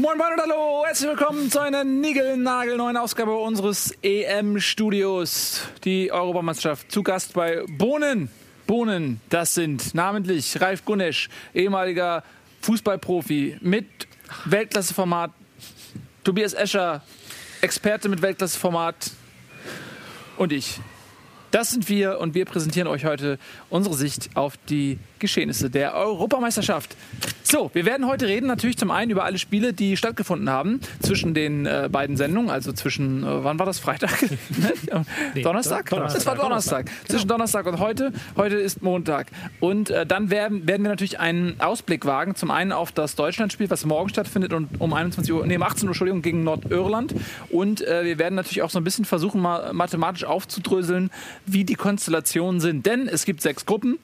Moin Moin und hallo, herzlich willkommen zu einer niegelnagelneuen Ausgabe unseres EM-Studios. Die Europameisterschaft zu Gast bei Bohnen. Bohnen, das sind namentlich Ralf Gunesch, ehemaliger Fußballprofi mit Weltklasseformat, Tobias Escher, Experte mit Weltklasseformat und ich. Das sind wir und wir präsentieren euch heute unsere Sicht auf die Geschehnisse der Europameisterschaft. So, wir werden heute reden natürlich zum einen über alle Spiele, die stattgefunden haben zwischen den äh, beiden Sendungen, also zwischen, äh, wann war das, Freitag? nee, Donnerstag? Donnerstag? Es war Donnerstag. Donnerstag. Zwischen Donnerstag und heute. Heute ist Montag. Und äh, dann werden, werden wir natürlich einen Ausblick wagen, zum einen auf das Deutschlandspiel, was morgen stattfindet und um 21 Uhr, nee, um 18 Uhr, Entschuldigung, gegen Nordirland. Und äh, wir werden natürlich auch so ein bisschen versuchen, mal mathematisch aufzudröseln, wie die Konstellationen sind. Denn es gibt sechs Gruppen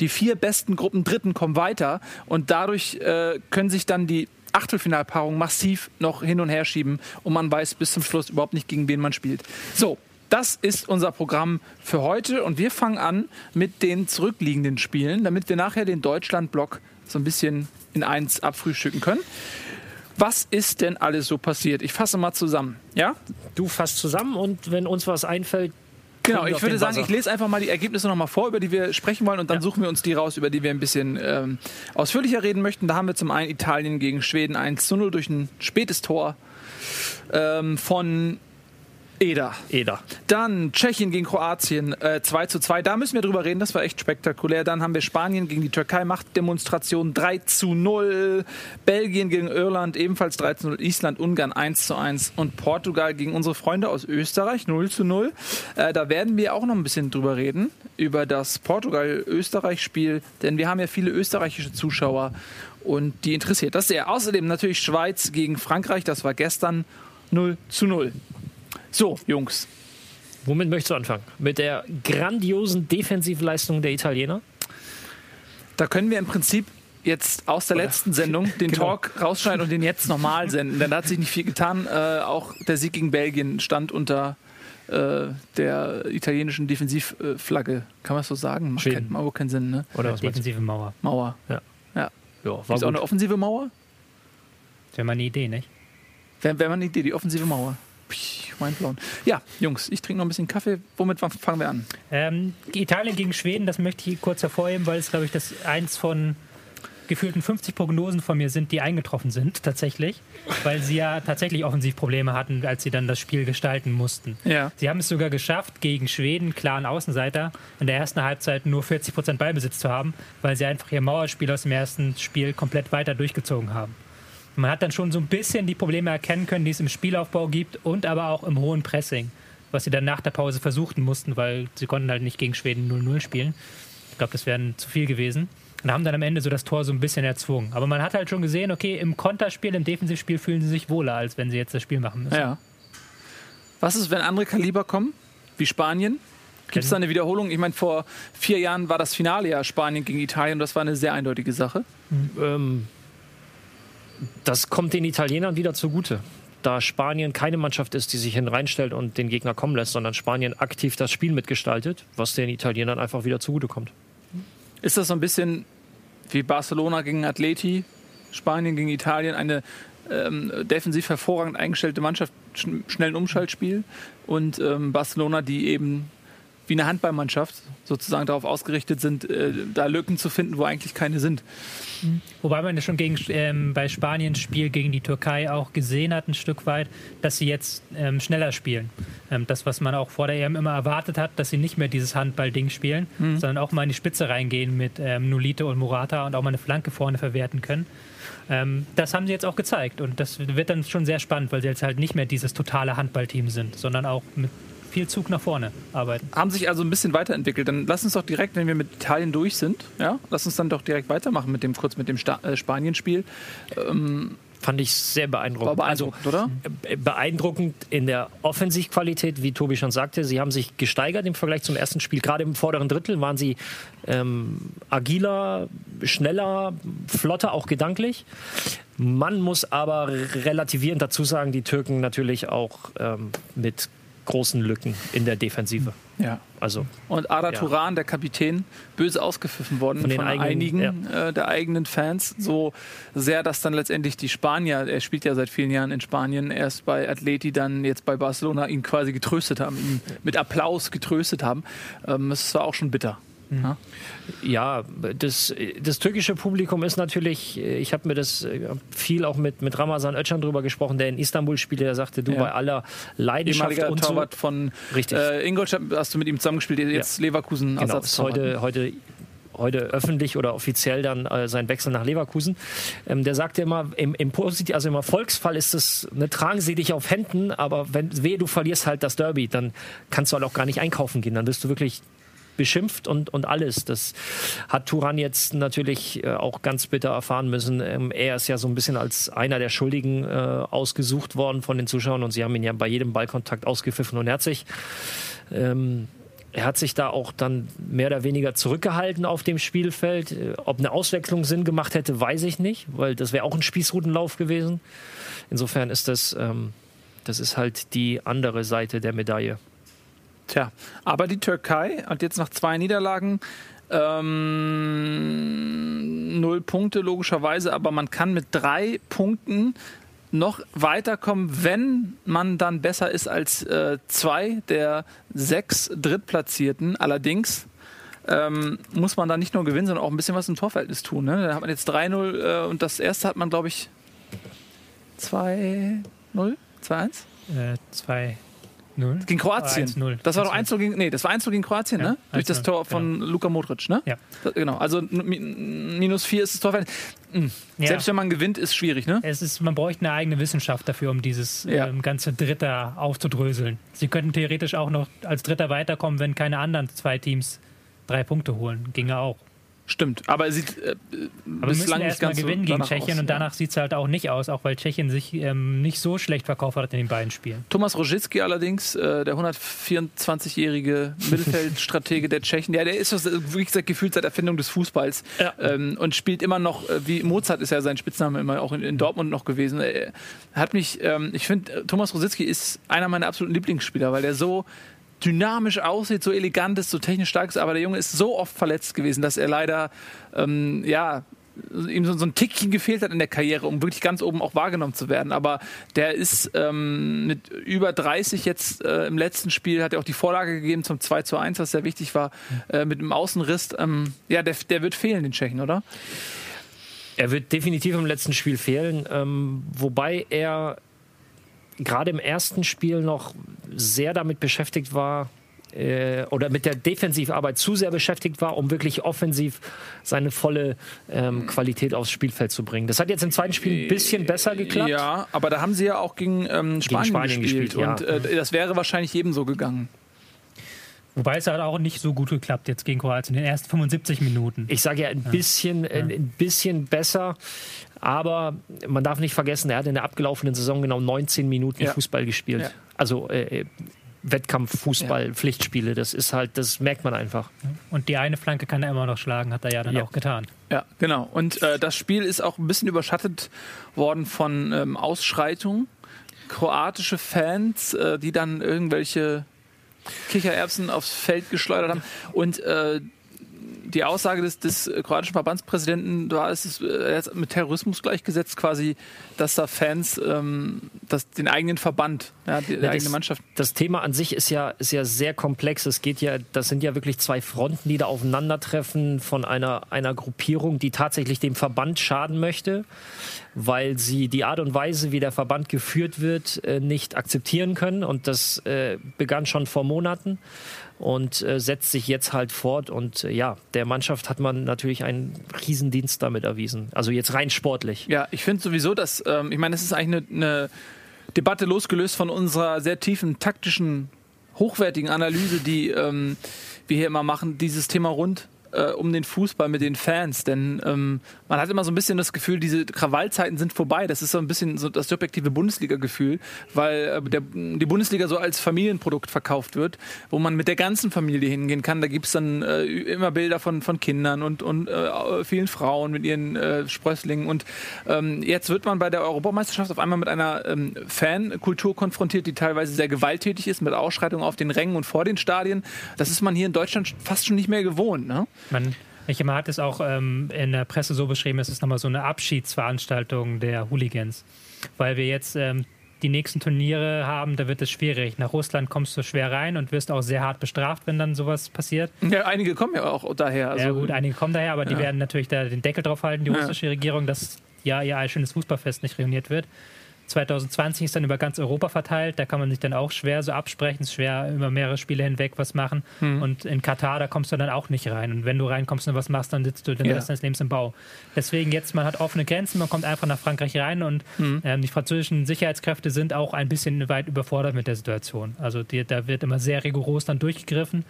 die vier besten Gruppen Dritten kommen weiter und dadurch äh, können sich dann die Achtelfinalpaarungen massiv noch hin und her schieben und man weiß bis zum Schluss überhaupt nicht, gegen wen man spielt. So, das ist unser Programm für heute und wir fangen an mit den zurückliegenden Spielen, damit wir nachher den Deutschland-Block so ein bisschen in eins abfrühstücken können. Was ist denn alles so passiert? Ich fasse mal zusammen, ja? Du fasst zusammen und wenn uns was einfällt, Genau, ich würde sagen, ich lese einfach mal die Ergebnisse nochmal vor, über die wir sprechen wollen und dann ja. suchen wir uns die raus, über die wir ein bisschen ähm, ausführlicher reden möchten. Da haben wir zum einen Italien gegen Schweden 1 zu 0 durch ein spätes Tor ähm, von Eder. Eder. Dann Tschechien gegen Kroatien äh, 2 zu 2. Da müssen wir drüber reden, das war echt spektakulär. Dann haben wir Spanien gegen die Türkei, Machtdemonstration 3 zu 0. Belgien gegen Irland ebenfalls 3 zu 0. Island, Ungarn 1 zu 1. Und Portugal gegen unsere Freunde aus Österreich 0 zu 0. Äh, da werden wir auch noch ein bisschen drüber reden, über das Portugal-Österreich-Spiel. Denn wir haben ja viele österreichische Zuschauer und die interessiert das sehr. Außerdem natürlich Schweiz gegen Frankreich, das war gestern 0 zu 0. So, Jungs. Womit möchtest du anfangen? Mit der grandiosen Defensivleistung der Italiener? Da können wir im Prinzip jetzt aus der Oder letzten Sendung den genau. Talk rausschneiden und den jetzt nochmal senden. Denn da hat sich nicht viel getan. Äh, auch der Sieg gegen Belgien stand unter äh, der italienischen Defensivflagge. Kann man das so sagen? Macht, kein, macht keinen Sinn, ne? Oder defensive Mauer. Mauer. Ja. ja. ja war ist auch eine offensive Mauer? Das wäre mal eine Idee, nicht? Wäre wär mal eine Idee, die offensive Mauer mindblown. Ja, Jungs, ich trinke noch ein bisschen Kaffee. Womit fangen wir an? Ähm, Italien gegen Schweden, das möchte ich kurz hervorheben, weil es, glaube ich, das eins von gefühlten 50 Prognosen von mir sind, die eingetroffen sind, tatsächlich. Weil sie ja tatsächlich Offensivprobleme hatten, als sie dann das Spiel gestalten mussten. Ja. Sie haben es sogar geschafft, gegen Schweden, klaren Außenseiter, in der ersten Halbzeit nur 40 Prozent Ballbesitz zu haben, weil sie einfach ihr Mauerspiel aus dem ersten Spiel komplett weiter durchgezogen haben. Man hat dann schon so ein bisschen die Probleme erkennen können, die es im Spielaufbau gibt und aber auch im hohen Pressing, was sie dann nach der Pause versuchten mussten, weil sie konnten halt nicht gegen Schweden 0-0 spielen. Ich glaube, das wäre zu viel gewesen. Und haben dann am Ende so das Tor so ein bisschen erzwungen. Aber man hat halt schon gesehen, okay, im Konterspiel, im Defensivspiel fühlen sie sich wohler, als wenn sie jetzt das Spiel machen müssen. Ja. Was ist, wenn andere Kaliber kommen, wie Spanien? Gibt es da eine Wiederholung? Ich meine, vor vier Jahren war das Finale ja Spanien gegen Italien und das war eine sehr eindeutige Sache. Mhm. Ähm, das kommt den Italienern wieder zugute. Da Spanien keine Mannschaft ist, die sich hineinstellt und den Gegner kommen lässt, sondern Spanien aktiv das Spiel mitgestaltet, was den Italienern einfach wieder zugutekommt. Ist das so ein bisschen wie Barcelona gegen Atleti, Spanien gegen Italien, eine ähm, defensiv hervorragend eingestellte Mannschaft, schn schnellen Umschaltspiel und ähm, Barcelona, die eben wie eine Handballmannschaft sozusagen darauf ausgerichtet sind, äh, da Lücken zu finden, wo eigentlich keine sind. Mhm. Wobei man ja schon gegen, ähm, bei Spaniens Spiel gegen die Türkei auch gesehen hat, ein Stück weit, dass sie jetzt ähm, schneller spielen. Ähm, das, was man auch vor der EM immer erwartet hat, dass sie nicht mehr dieses Handball-Ding spielen, mhm. sondern auch mal in die Spitze reingehen mit ähm, Nolite und Morata und auch mal eine Flanke vorne verwerten können. Ähm, das haben sie jetzt auch gezeigt und das wird dann schon sehr spannend, weil sie jetzt halt nicht mehr dieses totale Handballteam sind, sondern auch mit viel Zug nach vorne arbeiten. Haben sich also ein bisschen weiterentwickelt. Dann lass uns doch direkt, wenn wir mit Italien durch sind, ja, lass uns dann doch direkt weitermachen mit dem kurz mit dem Sta äh, Spanien-Spiel. Ähm, Fand ich sehr beeindruckend. War beeindruckend, also, oder? Äh, beeindruckend in der Offensivqualität, wie Tobi schon sagte. Sie haben sich gesteigert im Vergleich zum ersten Spiel. Gerade im vorderen Drittel waren sie ähm, agiler, schneller, flotter, auch gedanklich. Man muss aber relativierend dazu sagen, die Türken natürlich auch ähm, mit großen Lücken in der Defensive. Ja. Also Und Ada Ja. Turan, der Kapitän, böse ausgepfiffen worden Von von, eigenen, einigen äh, der eigenen Fans. So sehr, dass dann letztendlich die Spanier, er spielt ja seit vielen Jahren in Spanien, erst bei Atleti, dann jetzt bei Barcelona, ihn quasi getröstet haben, ihn mit Applaus getröstet haben. Ähm, das war auch schon bitter. Ja? Ja, das, das türkische Publikum ist natürlich, ich habe mir das äh, viel auch mit, mit Ramazan Özcan drüber gesprochen, der in Istanbul spielt, der sagte, du Ja. bei aller Leidenschaft Ehemaliger und so, Torwart von Richtig. äh, Ingolstadt, hast du mit ihm zusammengespielt, jetzt Leverkusen genau, ist heute, heute, heute öffentlich oder offiziell dann äh, sein Wechsel nach Leverkusen. Ähm, der sagte immer, im, im, Posit also im Erfolgsfall ist es, ne, tragen sie dich auf Händen, aber wenn wehe, du verlierst halt das Derby, dann kannst du halt auch gar nicht einkaufen gehen, dann bist du wirklich beschimpft und, und alles. Das hat Turan jetzt natürlich äh, auch ganz bitter erfahren müssen. Ähm, er ist ja so ein bisschen als einer der Schuldigen äh, ausgesucht worden von den Zuschauern und sie haben ihn ja bei jedem Ballkontakt ausgepfiffen und er sich, ähm, er hat sich da auch dann mehr oder weniger zurückgehalten auf dem Spielfeld. Äh, Ob eine Auswechslung Sinn gemacht hätte, weiß ich nicht, weil das wäre auch ein Spießrutenlauf gewesen. Insofern ist das, ähm, das ist halt die andere Seite der Medaille. Tja, aber die Türkei hat jetzt nach zwei Niederlagen ähm, null Punkte logischerweise, aber man kann mit drei Punkten noch weiterkommen, wenn man dann besser ist als äh, zwei der sechs Drittplatzierten. Allerdings ähm, muss man da nicht nur gewinnen, sondern auch ein bisschen was im Torverhältnis tun. Ne? Da hat man jetzt 3-0 äh, und das erste hat man, glaube ich, 2-0, 2-1? Äh, 2 0. Gegen Kroatien. 1-0. Das war doch 1 gegen, nee, das war 1 gegen Kroatien, Ja, ne? Durch das 1-0, Tor von Luka Modric, ne? Ja. Das, genau. Also minus 4 ist das Tor. Mhm. Ja. Selbst wenn man gewinnt, ist schwierig, ne? Es ist, man bräuchte eine eigene Wissenschaft dafür, um dieses Ja. ähm, ganze Dritter aufzudröseln. Sie könnten theoretisch auch noch als Dritter weiterkommen, wenn keine anderen zwei Teams drei Punkte holen. Ginge auch. Stimmt. Aber es sieht äh, Aber bislang nicht ganz so gewinnen gegen danach Tschechien aus, und danach sieht es halt auch nicht aus, auch weil Tschechien sich ähm, nicht so schlecht verkauft hat in den beiden Spielen. Thomas Rojicki allerdings, äh, der 124-jährige Mittelfeldstratege der Tschechen, ja, der ist äh, wie gesagt, gefühlt seit Erfindung des Fußballs Ja. ähm, und spielt immer noch, äh, wie Mozart ist ja sein Spitzname immer auch in, in Dortmund noch gewesen. Er hat mich, ähm, ich finde, äh, Thomas Rositzky ist einer meiner absoluten Lieblingsspieler, weil der so dynamisch aussieht, so elegant ist, so technisch stark ist, aber der Junge ist so oft verletzt gewesen, dass er leider, ähm, ja, ihm so, so ein Tickchen gefehlt hat in der Karriere, um wirklich ganz oben auch wahrgenommen zu werden. Aber der ist ähm, mit über 30 jetzt äh, im letzten Spiel, hat er auch die Vorlage gegeben zum 2 zu 1, was sehr wichtig war, äh, mit dem Außenriss. Ähm, ja, der, der wird fehlen, den Tschechen, oder? Er wird definitiv im letzten Spiel fehlen, ähm, wobei er gerade im ersten Spiel noch sehr damit beschäftigt war, äh, oder mit der Defensivarbeit zu sehr beschäftigt war, um wirklich offensiv seine volle ähm, Qualität aufs Spielfeld zu bringen. Das hat jetzt im zweiten Spiel ein bisschen besser geklappt. Ja, aber da haben sie ja auch gegen ähm, Spanien, Spanien gespielt. gespielt, ja. Und äh, das wäre wahrscheinlich jedem so gegangen. Wobei es hat auch nicht so gut geklappt jetzt gegen Kroatien in den ersten 75 Minuten. Ich sage ja ein bisschen, äh, ein bisschen besser, aber man darf nicht vergessen, er hat in der abgelaufenen Saison genau 19 Minuten Ja. Fußball gespielt. Ja. Also äh, Wettkampffußball, Pflichtspiele, das ist halt, das merkt man einfach. Und die eine Flanke kann er immer noch schlagen, hat er ja dann Ja. auch getan. Ja, genau. Und äh, das Spiel ist auch ein bisschen überschattet worden von ähm, Ausschreitungen. Kroatische Fans, äh, die dann irgendwelche Kichererbsen aufs Feld geschleudert haben. Und äh, die Aussage des, des kroatischen Verbandspräsidenten war, es ist, äh, hat mit Terrorismus gleichgesetzt, quasi, dass da Fans ähm, das, den eigenen Verband, ja, die, das- eigene Mannschaft. Das Thema an sich ist ja, ist ja sehr komplex. Es geht ja, das sind ja wirklich zwei Fronten, die da aufeinandertreffen von einer, einer Gruppierung, die tatsächlich dem Verband schaden möchte, weil sie die Art und Weise, wie der Verband geführt wird, äh, nicht akzeptieren können. Und das äh, begann schon vor Monaten und äh, setzt sich jetzt halt fort. Und äh, ja, der Mannschaft hat man natürlich einen Riesendienst damit erwiesen. Also jetzt rein sportlich. Ja, ich finde sowieso, dass, ähm, ich meine, es ist eigentlich eine, eine Debatte losgelöst von unserer sehr tiefen, taktischen, hochwertigen Analyse, die ähm, wir hier immer machen, dieses Thema rund äh, um den Fußball mit den Fans. Denn ähm, man hat immer so ein bisschen das Gefühl, diese Krawallzeiten sind vorbei. Das ist so ein bisschen so das subjektive Bundesliga-Gefühl, weil äh, der, die Bundesliga so als Familienprodukt verkauft wird, wo man mit der ganzen Familie hingehen kann. Da gibt es dann äh, immer Bilder von, von Kindern und, und äh, vielen Frauen mit ihren äh, Sprösslingen. Und ähm, jetzt wird man bei der Europameisterschaft auf einmal mit einer ähm, Fankultur konfrontiert, die teilweise sehr gewalttätig ist, mit Ausschreitungen auf den Rängen und vor den Stadien. Das ist man hier in Deutschland fast schon nicht mehr gewohnt. Ne? Man, ich hat es auch ähm, in der Presse so beschrieben, es ist nochmal so eine Abschiedsveranstaltung der Hooligans. Weil wir jetzt ähm, die nächsten Turniere haben, da wird es schwierig. Nach Russland kommst du schwer rein und wirst auch sehr hart bestraft, wenn dann sowas passiert. Ja, einige kommen ja auch daher. Also, ja gut, einige kommen daher, aber ja. die werden natürlich da den Deckel drauf halten, die russische ja. Regierung, dass ja ihr schönes Fußballfest nicht reuniert wird. 2020 ist dann über ganz Europa verteilt. Da kann man sich dann auch schwer so absprechen, es ist schwer über mehrere Spiele hinweg was machen. Mhm. Und in Katar, da kommst du dann auch nicht rein. Und wenn du reinkommst und was machst, dann sitzt du den ja. Rest deines Lebens im Bau. Deswegen jetzt, man hat offene Grenzen, man kommt einfach nach Frankreich rein und mhm. ähm, die französischen Sicherheitskräfte sind auch ein bisschen weit überfordert mit der Situation. Also die, da wird immer sehr rigoros dann durchgegriffen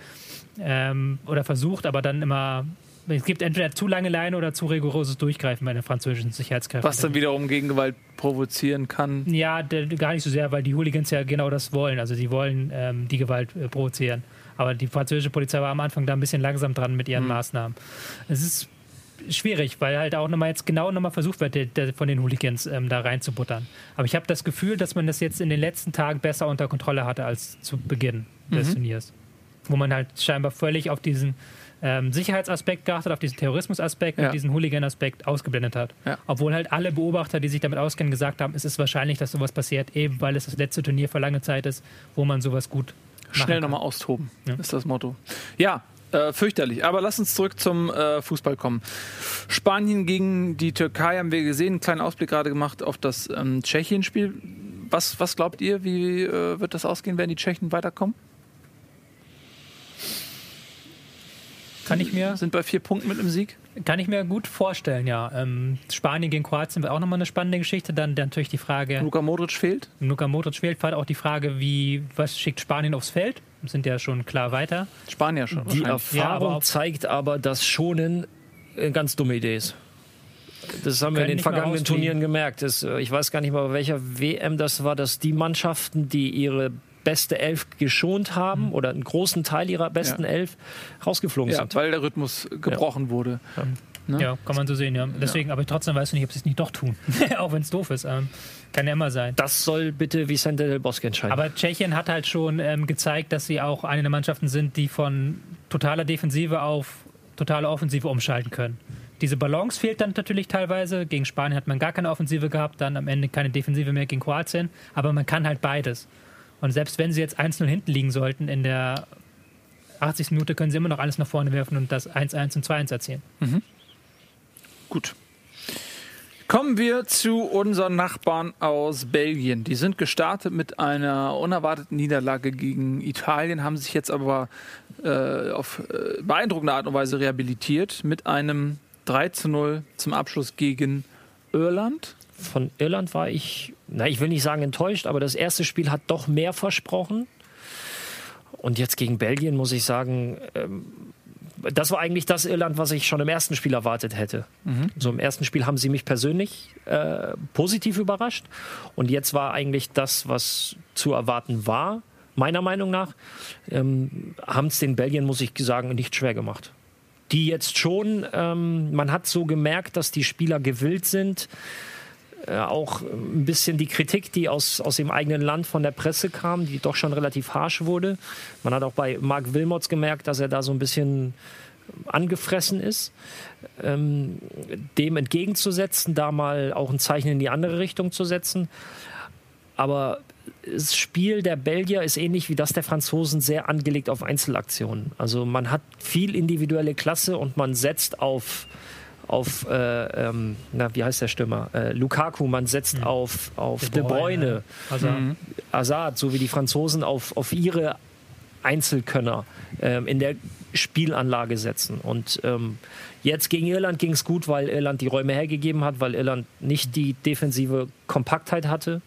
ähm, oder versucht, aber dann immer es gibt entweder zu lange Leine oder zu rigoroses Durchgreifen bei den französischen Sicherheitskräften. Was dann wiederum Gegengewalt provozieren kann. Ja, gar nicht so sehr, weil die Hooligans ja genau das wollen. Also sie wollen ähm, die Gewalt äh, provozieren. Aber die französische Polizei war am Anfang da ein bisschen langsam dran mit ihren mhm. Maßnahmen. Es ist schwierig, weil halt auch nochmal jetzt genau nochmal versucht wird, der, der von den Hooligans ähm, da reinzubuttern. Aber ich habe das Gefühl, dass man das jetzt in den letzten Tagen besser unter Kontrolle hatte als zu Beginn des mhm. Turniers. Wo man halt scheinbar völlig auf diesen ähm, Sicherheitsaspekt geachtet, auf diesen Terrorismusaspekt ja. und diesen Hooligan-Aspekt ausgeblendet hat. Ja. Obwohl halt alle Beobachter, die sich damit auskennen, gesagt haben, es ist wahrscheinlich, dass sowas passiert, eben weil es das letzte Turnier für lange Zeit ist, wo man sowas gut Schnell nochmal austoben, ja. ist das Motto. Ja, äh, fürchterlich. Aber lass uns zurück zum äh, Fußball kommen. Spanien gegen die Türkei haben wir gesehen, einen kleinen Ausblick gerade gemacht auf das ähm, Tschechien-Spiel. Was, was glaubt ihr, wie äh, wird das ausgehen, wenn die Tschechen weiterkommen? Kann ich mir. Sind bei vier Punkten mit dem Sieg? Kann ich mir gut vorstellen, ja. Ähm, Spanien gegen Kroatien wird auch nochmal eine spannende Geschichte. Dann, dann natürlich die Frage. Luka Modric fehlt? Luka Modric fehlt. War auch die Frage, wie, was schickt Spanien aufs Feld? Sind ja schon klar weiter. Spanier schon. Die Erfahrung ja, aber zeigt aber, dass Schonen eine ganz dumme Idee ist. Das haben wir in den vergangenen Turnieren gemerkt. Das, äh, ich weiß gar nicht mal, bei welcher WM das war, dass die Mannschaften, die ihre beste Elf geschont haben mhm. oder einen großen Teil ihrer besten ja. Elf rausgeflogen ja, sind. Weil der Rhythmus gebrochen ja. wurde. Ne? Ja, kann man so sehen, ja. Deswegen, aber trotzdem weißt du nicht, ob sie es nicht doch tun. Auch wenn es doof ist. Ähm, kann ja immer sein. Das soll bitte Vicente del Bosque entscheiden. Aber Tschechien hat halt schon ähm, gezeigt, dass sie auch eine der Mannschaften sind, die von totaler Defensive auf totale Offensive umschalten können. Diese Balance fehlt dann natürlich teilweise. Gegen Spanien hat man gar keine Offensive gehabt, dann am Ende keine Defensive mehr gegen Kroatien. Aber man kann halt beides. Und selbst wenn sie jetzt 1-0 hinten liegen sollten, in der 80. Minute können sie immer noch alles nach vorne werfen und das 1-1 und 2-1 erzielen. Mhm. Gut. Kommen wir zu unseren Nachbarn aus Belgien. Die sind gestartet mit einer unerwarteten Niederlage gegen Italien, haben sich jetzt aber äh, auf äh, beeindruckende Art und Weise rehabilitiert mit einem 3 zu 0 zum Abschluss gegen Irland von Irland war ich, na, ich will nicht sagen enttäuscht, aber das erste Spiel hat doch mehr versprochen. Und jetzt gegen Belgien muss ich sagen, ähm, das war eigentlich das Irland, was ich schon im ersten Spiel erwartet hätte. Mhm. So im ersten Spiel haben sie mich persönlich äh, positiv überrascht. Und jetzt war eigentlich das, was zu erwarten war, meiner Meinung nach, ähm, haben es den Belgien, muss ich sagen, nicht schwer gemacht. Die jetzt schon, ähm, man hat so gemerkt, dass die Spieler gewillt sind, äh, auch ein bisschen die Kritik, die aus, aus dem eigenen Land von der Presse kam, die doch schon relativ harsch wurde. Man hat auch bei Mark Wilmots gemerkt, dass er da so ein bisschen angefressen ist, ähm, dem entgegenzusetzen, da mal auch ein Zeichen in die andere Richtung zu setzen. Aber das Spiel der Belgier ist ähnlich wie das der Franzosen sehr angelegt auf Einzelaktionen. Also man hat viel individuelle Klasse und man setzt auf auf, äh, ähm, na, wie heißt der Stürmer? Äh, Lukaku, man setzt mhm. auf, auf De Bruyne, Hazard. Mhm. Hazard, so wie die Franzosen auf, auf ihre Einzelkönner ähm, in der Spielanlage setzen. Und ähm, jetzt gegen Irland ging es gut, weil Irland die Räume hergegeben hat, weil Irland nicht die defensive Kompaktheit hatte.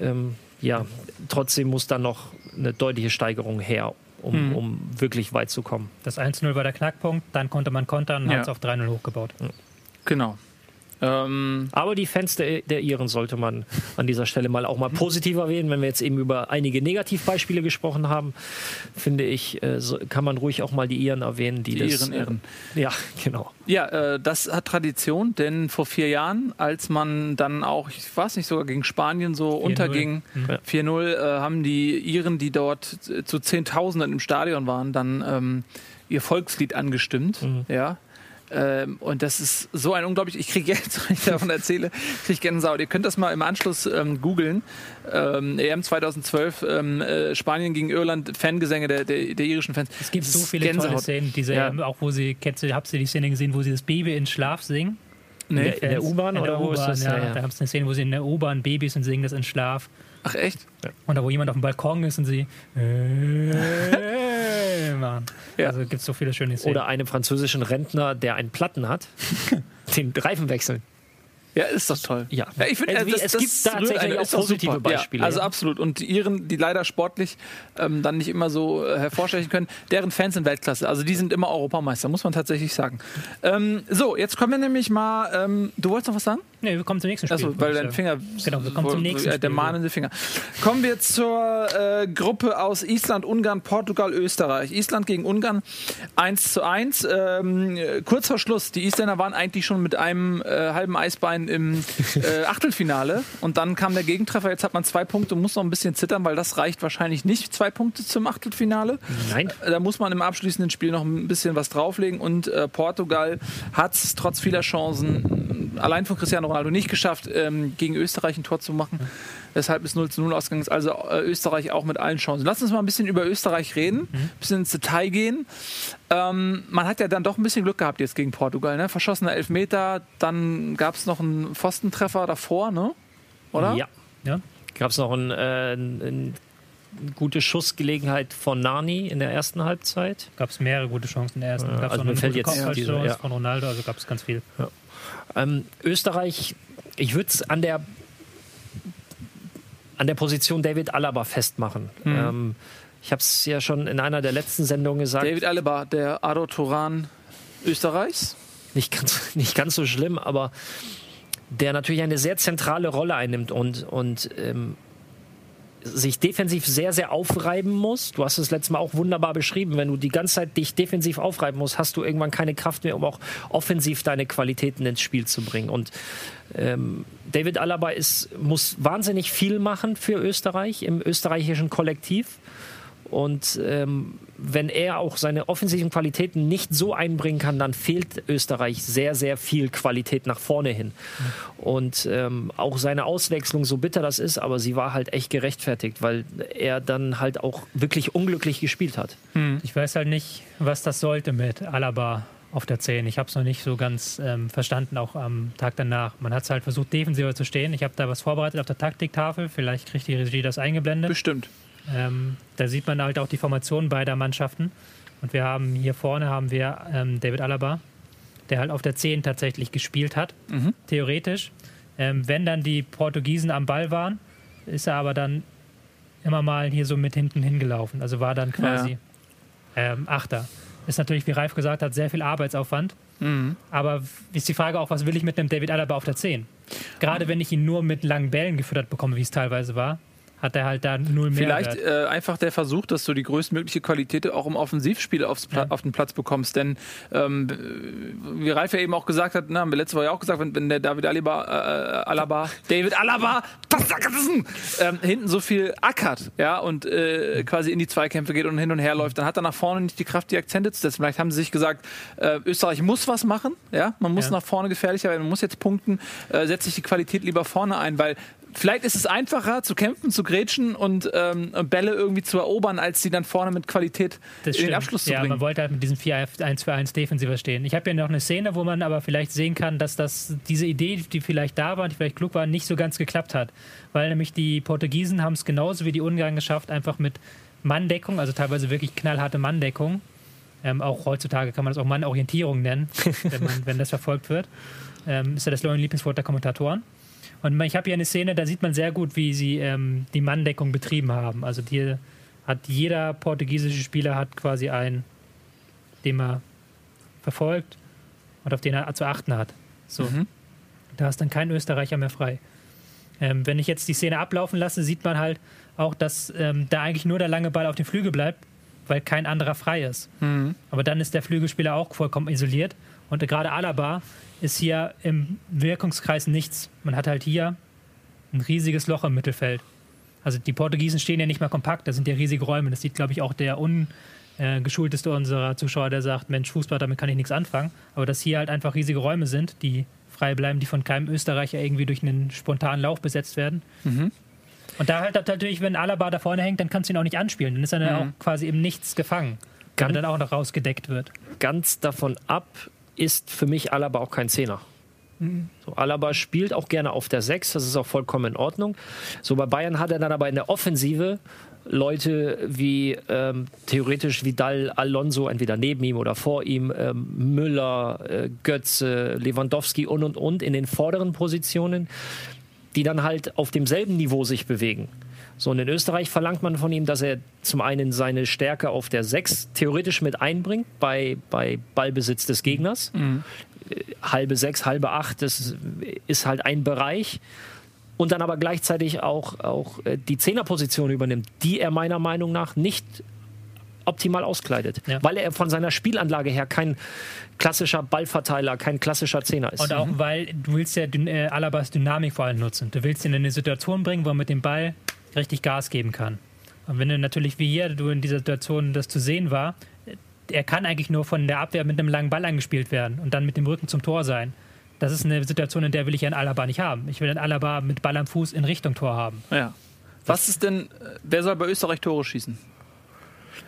Ähm, ja, trotzdem muss dann noch eine deutliche Steigerung her. Um, um wirklich weit zu kommen. Das 1-0 war der Knackpunkt, dann konnte man kontern und Ja. hat es auf 3-0 hochgebaut. Genau. Ähm, Aber die Fans der, der Iren sollte man an dieser Stelle mal auch mal positiv erwähnen. Wenn wir jetzt eben über einige Negativbeispiele gesprochen haben, finde ich, äh, so, kann man ruhig auch mal die Iren erwähnen, die, Die das. Iren, Iren. Äh, ja, genau. ja, äh, das hat Tradition, denn vor vier Jahren, als man dann auch, ich weiß nicht, sogar gegen Spanien so unterging, Ja. 4-0, äh, haben die Iren, die dort zu Zehntausenden im Stadion waren, dann ähm, ihr Volkslied angestimmt. Ja. Ähm, und das ist so ein unglaublich, ich kriege jetzt, wenn ich davon erzähle, kriege ich Gänsehaut. Ihr könnt das mal im Anschluss ähm, googeln. Ähm, EM 2012, ähm, äh, Spanien gegen Irland, Fangesänge der, der, der irischen Fans. Es gibt Das so viele tolle Gänsehaut. Szenen, diese, Ja. auch wo sie, kennst du, habt ihr die Szene gesehen, wo sie das Baby in Schlaf singen? Nee. In der- in der U-Bahn In der oder wo ist U-Bahn, das? Ja, Ja, ja. Da haben sie eine Szene, wo sie in der U-Bahn Babys und singen das in Schlaf. Ach echt? Und da wo jemand auf dem Balkon ist und sie äh, machen. Ja. Also gibt es so viele schöne Szenen. Oder einem französischen Rentner, der einen Platten hat, den Reifen wechseln. Ja, ist doch toll. Ja. ich finde, Es- äh, das, es gibt tatsächlich auch positive super. Beispiele, Ja, also ja. absolut. Und die Iren, die leider sportlich ähm, dann nicht immer so äh, hervorstechen können, deren Fans sind Weltklasse. Also die sind immer Europameister, muss man tatsächlich sagen. Ähm, so, jetzt kommen wir nämlich mal. Ähm, du wolltest noch was sagen? nee, wir kommen zum nächsten Spiel. Achso, weil dein sagen. Finger. Genau, wir kommen zum nächsten äh, Der Spiel. mahnende Finger. Kommen wir zur äh, Gruppe aus Island, Ungarn, Portugal, Österreich. Island gegen Ungarn 1 zu 1. Ähm, äh, kurz vor Schluss. Die Isländer waren eigentlich schon mit einem äh, halben Eisbein im äh, Achtelfinale. Und dann kam der Gegentreffer. Jetzt hat man zwei Punkte und muss noch ein bisschen zittern, weil das reicht wahrscheinlich nicht. Zwei Punkte zum Achtelfinale. Nein. Da muss man im abschließenden Spiel noch ein bisschen was drauflegen. Und äh, Portugal hat es trotz vieler Chancen äh, allein von Cristiano Ronaldo nicht geschafft, ähm, gegen Österreich ein Tor zu machen. Weshalb es 0 zu 0 ausgegangen ist. Also äh, Österreich auch mit allen Chancen. Lass uns mal ein bisschen über Österreich reden, ein bisschen ins Detail gehen. Ähm, man hat ja dann doch ein bisschen Glück gehabt jetzt gegen Portugal. Ne? Verschossener Elfmeter, dann gab es noch einen Pfostentreffer davor, ne? oder? Ja. Ja? Gab es noch ein, äh, ein, ein gute Schussgelegenheit von Nani in der ersten Halbzeit? Gab es mehrere gute Chancen in der ersten. Gab es also mir eine fällt jetzt diese- ja. von Ronaldo, also gab es ganz viel. Ähm, Österreich, ich würde es an der, an der Position David Alaba festmachen. Ähm, ich habe es ja schon in einer der letzten Sendungen gesagt, David Alaba, der Ado Turan Österreichs. nicht ganz, nicht ganz so schlimm, aber der natürlich eine sehr zentrale Rolle einnimmt und, und ähm, sich defensiv sehr, sehr aufreiben muss. Du hast es letztes Mal auch wunderbar beschrieben. Wenn du die ganze Zeit dich defensiv aufreiben musst, hast du irgendwann keine Kraft mehr, um auch offensiv deine Qualitäten ins Spiel zu bringen. Und ähm, David Alaba ist, muss wahnsinnig viel machen für Österreich im österreichischen Kollektiv. Und ähm, wenn er auch seine offensiven Qualitäten nicht so einbringen kann, dann fehlt Österreich sehr, sehr viel Qualität nach vorne hin. Und ähm, auch seine Auswechslung, so bitter das ist, aber sie war halt echt gerechtfertigt, weil er dann halt auch wirklich unglücklich gespielt hat. Ich weiß halt nicht, was das sollte mit Alaba auf der 10. Ich habe es noch nicht so ganz ähm, verstanden, auch am Tag danach. Man hat es halt versucht, defensiver zu stehen. Ich habe da was vorbereitet auf der Taktiktafel. Vielleicht kriegt die Regie das eingeblendet. Bestimmt. Ähm, da sieht man halt auch die Formation beider Mannschaften. Und wir haben hier vorne haben wir ähm, David Alaba, der halt auf der 10 tatsächlich gespielt hat, theoretisch. Ähm, wenn dann die Portugiesen am Ball waren, ist er aber dann immer mal hier so mit hinten hingelaufen. Also war dann quasi ähm, Achter. Ist natürlich, wie Ralf gesagt hat, sehr viel Arbeitsaufwand. Aber ist die Frage auch, was will ich mit einem David Alaba auf der 10? Gerade wenn ich ihn nur mit langen Bällen gefüttert bekomme, wie es teilweise war, hat er halt da null mehr. Vielleicht äh, einfach der Versuch, dass du die größtmögliche Qualität auch im Offensivspiel aufs Pla auf den Platz bekommst. Denn ähm, wie Ralf ja eben auch gesagt hat, na, haben wir letzte Woche ja auch gesagt, wenn, wenn der David Alaba, äh, Alaba, David Alaba, ähm, hinten so viel ackert, ja, und äh, quasi in die Zweikämpfe geht und hin und her läuft, dann hat er nach vorne nicht die Kraft, die Akzente zu setzen. Vielleicht haben sie sich gesagt, äh, Österreich muss was machen, ja, man muss Ja. nach vorne gefährlicher werden, man muss jetzt punkten, äh, setzt sich die Qualität lieber vorne ein, weil Vielleicht ist es einfacher zu kämpfen, zu grätschen und ähm, Bälle irgendwie zu erobern, als sie dann vorne mit Qualität Das in den. Abschluss zu ja, bringen. man wollte halt mit diesem 4-1 für 1 defensiver stehen. Ich habe hier noch eine Szene, wo man aber vielleicht sehen kann, dass das diese Idee, die vielleicht da war, die vielleicht klug war, nicht so ganz geklappt hat. Weil nämlich die Portugiesen haben es genauso wie die Ungarn geschafft, einfach mit Manndeckung, also teilweise wirklich knallharte Manndeckung. Ähm, auch heutzutage kann man das auch Mannorientierung nennen, wenn, man, wenn das verfolgt wird. Ähm, ist ja das neue Lieblingswort der Kommentatoren. Und ich habe hier eine Szene, da sieht man sehr gut, wie sie ähm, die Manndeckung betrieben haben. Also die hat jeder portugiesische Spieler hat quasi einen, den er verfolgt und auf den er zu achten hat. So. Mhm. Da ist dann kein Österreicher mehr frei. Ähm, wenn ich jetzt die Szene ablaufen lasse, sieht man halt auch, dass ähm, da eigentlich nur der lange Ball auf dem Flügel bleibt, weil kein anderer frei ist. Mhm. Aber dann ist der Flügelspieler auch vollkommen isoliert. Und gerade Alaba ist hier im Wirkungskreis nichts. Man hat halt hier ein riesiges Loch im Mittelfeld. Also die Portugiesen stehen ja nicht mal kompakt, da sind ja riesige Räume. Das sieht, glaube ich, auch der ungeschulteste unserer Zuschauer, der sagt, Mensch, Fußball, damit kann ich nichts anfangen. Aber dass hier halt einfach riesige Räume sind, die frei bleiben, die von keinem Österreicher irgendwie durch einen spontanen Lauf besetzt werden. Mhm. Und da halt natürlich, wenn Alaba da vorne hängt, dann kannst du ihn auch nicht anspielen. Dann ist er dann Mhm. auch quasi im Nichts gefangen. Wenn dann auch noch rausgedeckt wird. Ganz davon ab ist für mich Alaba auch kein Zehner. So, Alaba spielt auch gerne auf der 6, das ist auch vollkommen in Ordnung. So bei Bayern hat er dann aber in der Offensive Leute wie ähm, theoretisch Vidal, Alonso, entweder neben ihm oder vor ihm, ähm, Müller, äh, Götze, Lewandowski und und und in den vorderen Positionen, die dann halt auf demselben Niveau sich bewegen. So, und in Österreich verlangt man von ihm, dass er zum einen seine Stärke auf der 6 theoretisch mit einbringt bei, bei Ballbesitz des Gegners. Äh, Halbe 6, halbe 8, das ist halt ein Bereich. Und dann aber gleichzeitig auch, auch äh, die Zehnerposition übernimmt, die er meiner Meinung nach nicht optimal auskleidet. Ja. Weil er von seiner Spielanlage her kein klassischer Ballverteiler, kein klassischer Zehner ist. Und auch weil du willst ja äh, Alabas Dynamik vor allem nutzen. Du willst ihn in eine Situation bringen, wo er mit dem Ball richtig Gas geben kann. Und wenn du natürlich wie hier du in dieser Situation das zu sehen war, er kann eigentlich nur von der Abwehr mit einem langen Ball angespielt werden und dann mit dem Rücken zum Tor sein. Das ist eine Situation, in der will ich ja einen Alaba nicht haben. Ich will einen Alaba mit Ball am Fuß in Richtung Tor haben. Ja. Was ist denn, wer soll bei Österreich Tore schießen?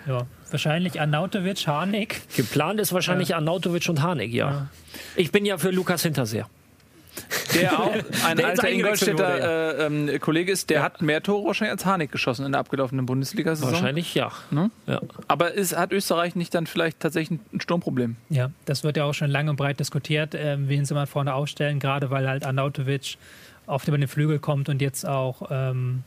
Ja. Wahrscheinlich Arnautovic, Harnik. Geplant ist wahrscheinlich Arnautovic und Harnik, ja. Ich bin ja für Lukas Hinterseher. Der auch ein Der alter Ingolstädter äh, ähm, Kollege ist, der hat mehr Tore wahrscheinlich als Harnik geschossen in der abgelaufenen Bundesliga-Saison. Wahrscheinlich ja. Ne? ja. Aber ist, hat Österreich nicht dann vielleicht tatsächlich ein Sturmproblem? Ja, das wird ja auch schon lang und breit diskutiert, ähm, wen sie mal vorne aufstellen, gerade weil halt Arnautovic oft über den Flügel kommt und jetzt auch, ähm,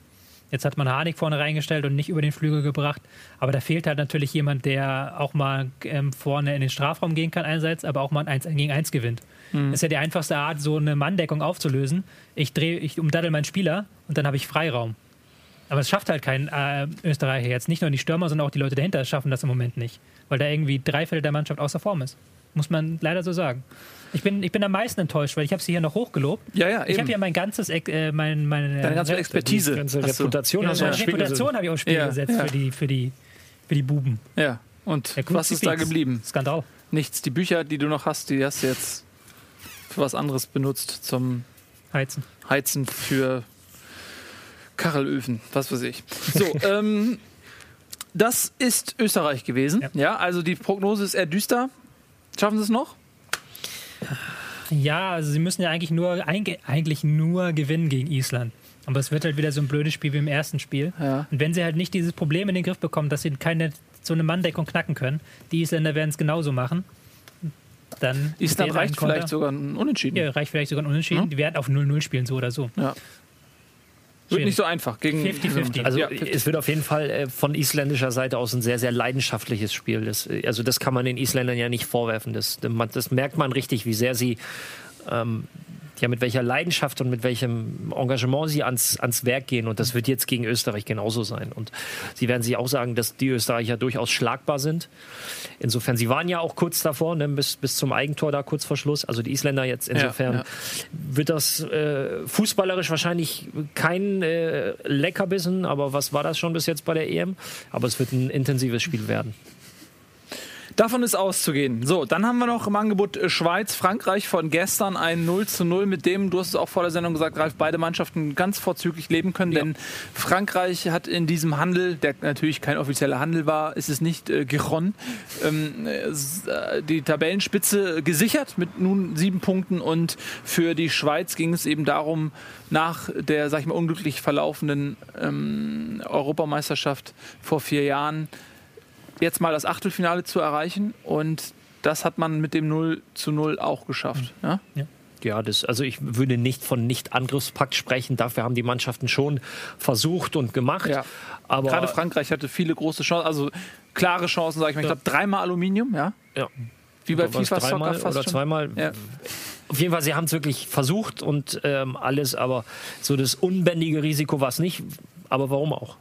jetzt hat man Harnik vorne reingestellt und nicht über den Flügel gebracht. Aber da fehlt halt natürlich jemand, der auch mal ähm, vorne in den Strafraum gehen kann einerseits, aber auch mal ein 1 gegen 1 gewinnt. Das ist ja die einfachste Art, so eine Manndeckung aufzulösen. Ich drehe, ich umdaddel meinen Spieler und dann habe ich Freiraum. Aber es schafft halt kein äh, Österreicher jetzt. Nicht nur die Stürmer, sondern auch die Leute dahinter schaffen das im Moment nicht. Weil da irgendwie drei Viertel der Mannschaft außer Form ist. Muss man leider so sagen. Ich bin, ich bin am meisten enttäuscht, weil ich habe sie hier noch hochgelobt. Ja, ja, Ich eben. habe hier mein ganzes, äh, mein, meine, Deine ganze Re- Expertise. Ganze. Reputation Ja, hast du meine Reputation gesetzt. habe ich aufs Spiel Ja, gesetzt ja. Für, die, für, die, für die Buben. Ja. Und was ist da geblieben? Skandal. Nichts. Die Bücher, die du noch hast, die hast du jetzt für was anderes benutzt, zum Heizen. Heizen für Kachelöfen, was weiß ich. So, ähm, das ist Österreich gewesen. Ja. Ja. also die Prognose ist eher düster. Schaffen sie es noch? Ja, also sie müssen ja eigentlich nur, eigentlich nur gewinnen gegen Island. Aber es wird halt wieder so ein blödes Spiel wie im ersten Spiel. Ja. Und wenn sie halt nicht dieses Problem in den Griff bekommen, dass sie keine so eine Manndeckung knacken können, die Isländer werden es genauso machen, dann wäre ein reicht Konter- vielleicht sogar ein Unentschieden. Ja, reicht vielleicht sogar ein Unentschieden. Ja. Die werden auf 0-0 spielen, so oder so. Ja. Wird nicht so einfach. Gegen 50-50. Also ja, es wird auf jeden Fall äh, von isländischer Seite aus ein sehr, sehr leidenschaftliches Spiel. Das, äh, also das kann man den Isländern ja nicht vorwerfen. Das, das merkt man richtig, wie sehr sie, ähm, ja, mit welcher Leidenschaft und mit welchem Engagement sie ans, ans Werk gehen. Und das wird jetzt gegen Österreich genauso sein. Und sie werden sich auch sagen, dass die Österreicher durchaus schlagbar sind. Insofern, sie waren ja auch kurz davor, ne, bis, bis zum Eigentor da kurz vor Schluss. Also die Isländer jetzt insofern ja. wird das äh, fußballerisch wahrscheinlich kein äh, Leckerbissen, aber was war das schon bis jetzt bei der EM? Aber es wird ein intensives Spiel werden. Davon ist auszugehen. So, dann haben wir noch im Angebot äh, Schweiz, Frankreich von gestern ein 0 zu 0, mit dem, du hast es auch vor der Sendung gesagt, Ralf, beide Mannschaften ganz vorzüglich leben können, denn Frankreich hat in diesem Handel, der natürlich kein offizieller Handel war, ist es nicht äh, Giron, ähm, äh, äh, die Tabellenspitze gesichert mit nun sieben Punkten und für die Schweiz ging es eben darum, nach der, sag ich mal, unglücklich verlaufenden ähm, Europameisterschaft vor vier Jahren jetzt mal das Achtelfinale zu erreichen und das hat man mit dem 0 zu 0 auch geschafft. Ja? Ja, das, also ich würde nicht von Nicht-Angriffspakt sprechen. Dafür haben die Mannschaften schon versucht und gemacht. Ja. Aber Gerade Frankreich hatte viele große Chancen, also klare Chancen, sage ich mal. Ich glaube, dreimal Aluminium, ja? ja, Wie bei FIFA dreimal fast oder schon. zweimal. Ja. Auf jeden Fall, sie haben es wirklich versucht und ähm, alles, aber so das unbändige Risiko war es nicht. Aber warum auch?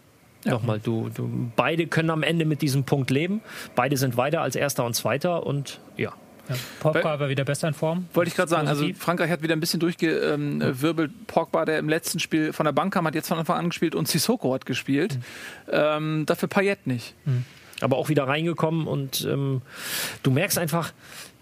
Nochmal, du, du, beide können am Ende mit diesem Punkt leben. Beide sind weiter als Erster und Zweiter und ja. Ja. Pogba war wieder besser in Form. Wollte ich gerade sagen, also. Frankreich hat wieder ein bisschen durchgewirbelt. Pogba, der im letzten Spiel von der Bank kam, hat jetzt von Anfang an gespielt und Sissoko hat gespielt. Ähm, dafür Payet nicht. aber auch wieder reingekommen und ähm, du merkst einfach,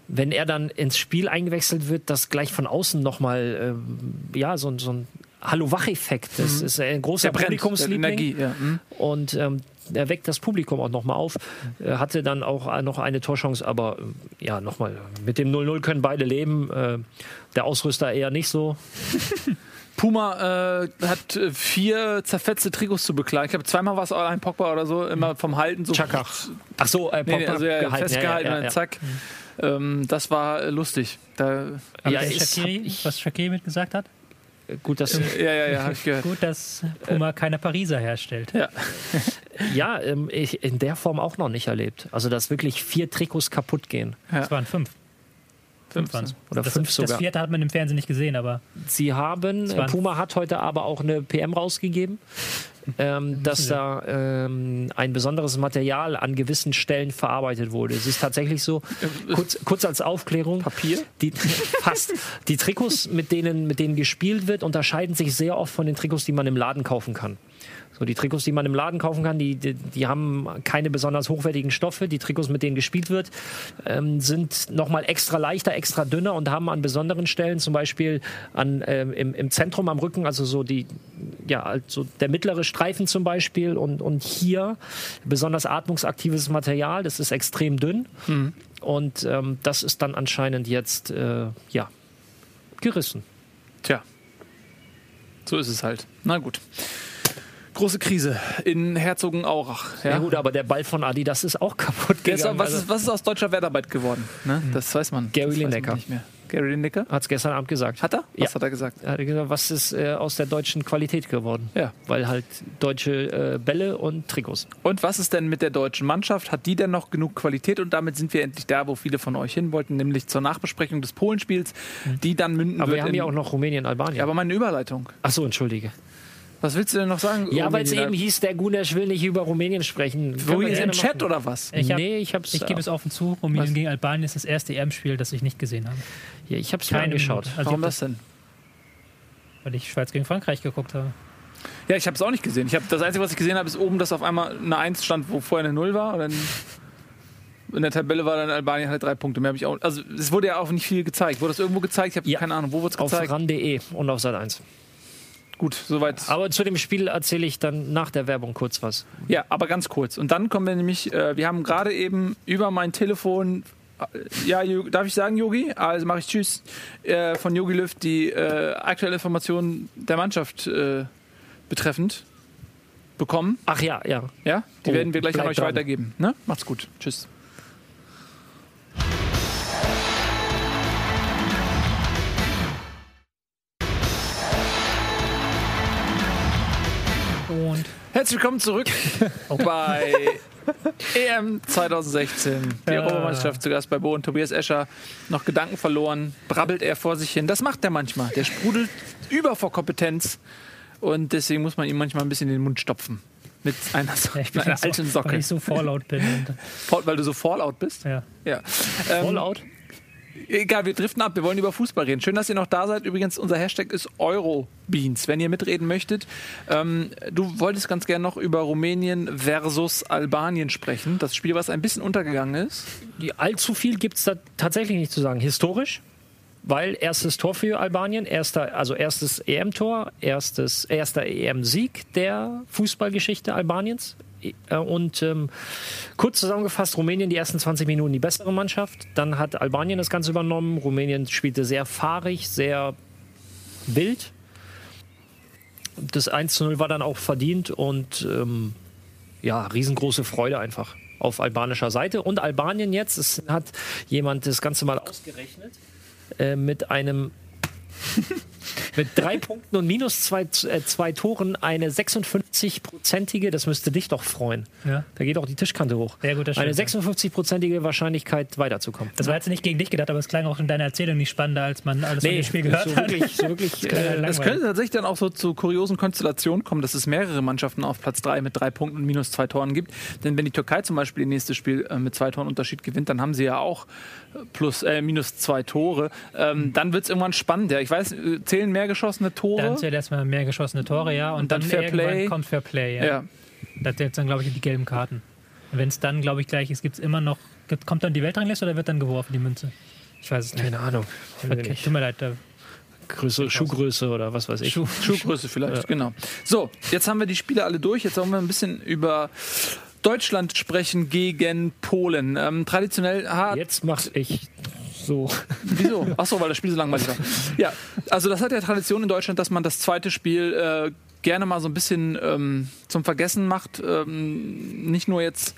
wenn er dann ins Spiel eingewechselt wird, dass gleich von außen nochmal ähm, ja, so, so ein Hallo-Wach-Effekt. Das ist ein großer Der brennt, der Publikumsliebling. Energie. Ja. Mhm. Und ähm, er weckt das Publikum auch nochmal auf. Er hatte dann auch noch eine Torchance, aber ähm, ja, nochmal, mit dem 0-0 können beide leben. Äh, der Ausrüster eher nicht so. Puma äh, hat äh, vier zerfetzte Trikots zu beklagen. Ich glaube, zweimal war es ein Pogba oder so, immer vom Halten so. Chaka. Ach so, äh, Nee, nee, Pogba also ja, gehalten. festgehalten Ja, ja, und ja, dann zack. Ähm, das war äh, lustig. Da, Ja, ich- was Shaqiri mitgesagt hat? Gut, dass, ja, ja, ja, hab ich gehört. Gut, dass Puma keine Pariser herstellt. Ja. ja ähm, ich in der Form auch noch nicht erlebt. Also, dass wirklich vier Trikots kaputt gehen. Es waren fünf. Fünf waren. Oder das, fünf Das sogar. vierte hat man im Fernsehen nicht gesehen, aber Sie haben, waren- Puma hat heute aber auch eine PM rausgegeben, ähm, dass da ähm, ein besonderes Material an gewissen Stellen verarbeitet wurde. Es ist tatsächlich so, kurz, kurz als Aufklärung. Papier? Die, fast. Die Trikots, mit denen, mit denen gespielt wird, unterscheiden sich sehr oft von den Trikots, die man im Laden kaufen kann. So, die Trikots, die man im Laden kaufen kann, die, die, die haben keine besonders hochwertigen Stoffe. Die Trikots, mit denen gespielt wird, ähm, sind nochmal extra leichter, extra dünner und haben an besonderen Stellen, zum Beispiel an, ähm, im, im Zentrum am Rücken, also so die, ja, also der mittlere Streifen zum Beispiel und, und hier besonders atmungsaktives Material. Das ist extrem dünn. Und ähm, das ist dann anscheinend jetzt, äh, ja, gerissen. Tja. So ist es halt. Na gut. Große Krise in Herzogenaurach. Ja. Ja, gut, aber der Ball von Adidas ist auch kaputt gegangen. was, ist, was ist aus deutscher Wertarbeit geworden? Ne? Das weiß man. Gary das Lineker. Nicht mehr. Gary Lineker? Hat es gestern Abend gesagt. Hat er? Was Ja. hat er gesagt? Er hat gesagt, was ist äh, aus der deutschen Qualität geworden? Ja. Weil halt deutsche äh, Bälle und Trikots. Und was ist denn mit der deutschen Mannschaft? Hat die denn noch genug Qualität? Und damit sind wir endlich da, wo viele von euch hin wollten, nämlich zur Nachbesprechung des Polenspiels, die dann münden. Aber wir haben ja auch noch Rumänien, Albanien. Aber meine Überleitung. Ach so, entschuldige. Was willst du denn noch sagen? Ja, weil es Rumänien? eben hieß, der Gunesch will nicht über Rumänien sprechen. Wo jetzt gerne im Chat machen. oder was? ich, hab, nee, ich hab's. ich gebe es offen zu, Rumänien gegen Albanien ist das erste EM-Spiel, das ich nicht gesehen habe. Ja, ich hab's mir angeschaut. Also Warum hab das denn? Weil ich Schweiz gegen Frankreich geguckt habe. Ja, ich habe es auch nicht gesehen. Ich hab, das Einzige, was ich gesehen habe, ist oben, dass auf einmal eine 1 stand, wo vorher eine 0 war. Und dann in derTabelle war dann Albanien halt drei Punkte. Mehr habe ich auch. Also es wurde ja auch nicht viel gezeigt. Wurde das irgendwo gezeigt? Ich habe Ja. keine Ahnung, wo wurde es Auf gezeigt? ran.de und auf Sat 1. Gut, soweit. Aber zu dem Spiel erzähle ich dann nach der Werbung kurz was. Ja, aber ganz kurz. Und dann kommen wir nämlich, äh, wir haben gerade eben über mein Telefon, äh, ja, darf ich sagen, Yogi? Also mache ich Tschüss, äh, von Yogi Löw die äh, aktuelle Information der Mannschaft äh, betreffend bekommen. Ach ja, ja. Ja, die Oh, werden wir gleich an euch dran. weitergeben. Ne? Macht's gut. Tschüss. Und Herzlich willkommen zurück bei EM 2016. Die Ja. Europameisterschaft zu Gast bei Bo und Tobias Escher. Noch Gedanken verloren, brabbelt er vor sich hin. Das macht er manchmal. Der sprudelt über vor Kompetenz und deswegen muss man ihm manchmal ein bisschen den Mund stopfen. Mit einer, so, ich mit einer so, alten weil Socke. ich so vorlaut bin. Weil du so Fallout bist? ja. Ja. Ähm, Fallout? Egal, wir driften ab, wir wollen über Fußball reden. Schön, dass ihr noch da seid. Übrigens, unser Hashtag ist Eurobeans, wenn ihr mitreden möchtet. Ähm, du wolltest ganz gerne noch über Rumänien versus Albanien sprechen. Das Spiel, was ein bisschen untergegangen ist. Allzu viel gibt es da tatsächlich nicht zu sagen. Historisch, weil erstes Tor für Albanien, erster, also erstes EM-Tor, erster EM-Sieg der Fußballgeschichte Albaniens. Äh, Und ähm, kurz zusammengefasst, Rumänien die ersten 20 Minuten die bessere Mannschaft. Dann hat Albanien das Ganze übernommen. Rumänien spielte sehr fahrig, sehr wild. Das 1 zu 0 war dann auch verdient und ähm, ja, riesengroße Freude einfach auf albanischer Seite. Und Albanien jetzt, es hat jemand das Ganze mal ausgerechnet, äh, mit einem Mit drei Punkten und minus zwei, äh, zwei Toren eine 56-prozentige, das müsste dich doch freuen. Ja. Da geht auch die Tischkante hoch. Ja, gut, das eine stimmt, 56-prozentige Wahrscheinlichkeit weiterzukommen. Das war jetzt nicht gegen dich gedacht, aber es klang auch in deiner Erzählung nicht spannender, als man alles von dem Spiel gehört so hat. wirklich, so wirklich äh, Es könnte tatsächlich dann auch so zu kuriosen Konstellationen kommen, dass es mehrere Mannschaften auf Platz 3 mit drei Punkten und minus zwei Toren gibt. Denn wenn die Türkei zum Beispiel ihr nächstes Spiel äh, mit zwei Toren Unterschied gewinnt, dann haben sie ja auch äh, plus äh, minus zwei Tore. Ähm, dann wird es irgendwann spannend. Ja. Ich weiß, zählen mehr geschossene Tore? Dann zählt erstmal mehr geschossene Tore, ja. Und, Und dann dann, Fair irgendwann Play. kommt Fair Play, ja. ja. Da zählt dann, glaube ich, die gelben Karten. Wenn es dann, glaube ich, gleich ist, gibt es immer noch. gibt- Kommt dann die Weltrangliste oder wird dann geworfen, die Münze? Ich weiß es nicht. keine Ahnung. Okay, tut mir leid. Da Größe, Schuhgröße oder was weiß ich. Schuh, Schuhgröße vielleicht, genau. So, jetzt haben wir die Spiele alle durch. Jetzt wollen wir ein bisschen über Deutschland sprechen gegen Polen. Ähm, traditionell hat Jetzt mach ich so. Wieso? Achso, weil das Spiel so langweilig war. Ja, also das hat ja Tradition in Deutschland, dass man das zweite Spiel äh, gerne mal so ein bisschen ähm, zum Vergessen macht. Ähm, nicht nur jetzt,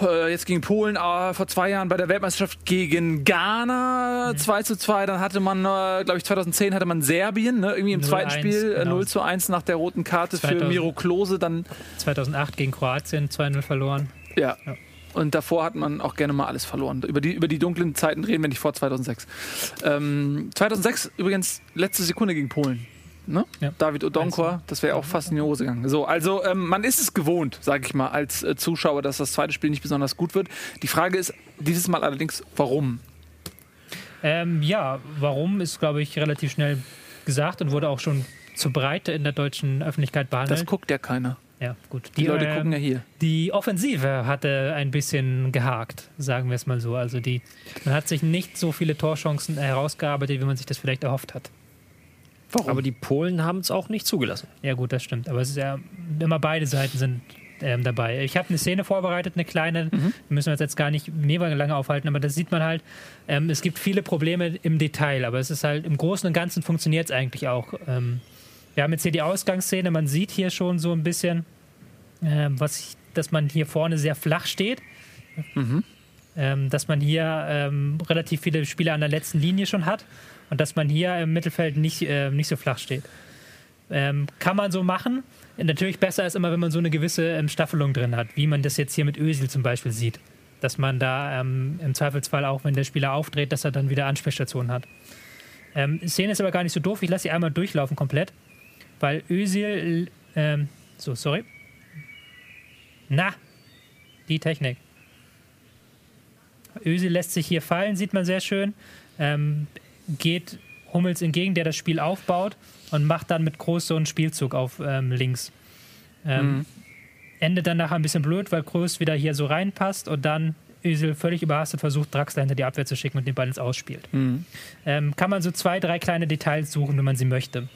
äh, jetzt gegen Polen, aber vor zwei Jahren bei der Weltmeisterschaft gegen Ghana 2 zu 2. Dann hatte man, äh, glaube ich, 2010 hatte man Serbien, ne? irgendwie im 0-1, zweiten Spiel äh, genau. 0 zu 1 nach der roten Karte für 2000. Miro Klose. Dann 2008 gegen Kroatien 2-0 verloren. Ja. Ja. Und davor hat man auch gerne mal alles verloren. Über die, über die dunklen Zeiten reden wir nicht vor 2006. Ähm, 2006 übrigens letzte Sekunde gegen Polen. Ne? Ja. David Odonkor, das wäre auch fast in die Hose gegangen. So, also ähm, man ist es gewohnt, sage ich mal, als äh, Zuschauer, dass das zweite Spiel nicht besonders gut wird. Die Frage ist dieses Mal allerdings, warum? Ähm, ja, warum ist, glaube ich, relativ schnell gesagt und wurde auch schon zur Breite in der deutschen Öffentlichkeit behandelt. Das guckt ja keiner. Ja, gut. Die, Leute ähm, gucken ja hier. Die Offensive hatte ein bisschen gehakt, sagen wir es mal so. Also die, man hat sich nicht so viele Torchancen herausgearbeitet, wie man sich das vielleicht erhofft hat. Warum? Aber die Polen haben es auch nicht zugelassen. Ja gut, das stimmt. Aber es ist ja immer beide Seiten sind ähm, dabei. Ich habe eine Szene vorbereitet, eine kleine. Mhm. Müssen wir uns jetzt gar nicht mega lange aufhalten, aber das sieht man halt. Ähm, es gibt viele Probleme im Detail, aber es ist halt im Großen und Ganzen funktioniert es eigentlich auch. Ähm, wir haben jetzt hier die Ausgangsszene. Man sieht hier schon so ein bisschen, ähm, was ich, dass man hier vorne sehr flach steht. Ähm, dass man hier ähm, relativ viele Spieler an der letzten Linie schon hat und dass man hier im Mittelfeld nicht, äh, nicht so flach steht. Ähm, kann man so machen. Natürlich besser ist immer, wenn man so eine gewisse ähm, Staffelung drin hat, wie man das jetzt hier mit Özil zum Beispiel sieht. Dass man da ähm, im Zweifelsfall auch, wenn der Spieler aufdreht, dass er dann wieder Ansprechstationen hat. Ähm, Szene ist aber gar nicht so doof. Ich lasse sie einmal durchlaufen komplett, weil Özil, ähm, so, sorry. Na, die Technik. Özil lässt sich hier fallen, sieht man sehr schön. Ähm, geht Hummels entgegen, der das Spiel aufbaut und macht dann mit Groß so einen Spielzug auf ähm, links. Ähm, Endet dann nachher ein bisschen blöd, weil Groß wieder hier so reinpasst und dann Özil völlig überhastet versucht, Draxler hinter die Abwehr zu schicken und den Ball ins Ausspielt. Ähm, kann man so zwei, drei kleine Details suchen, wenn man sie möchte.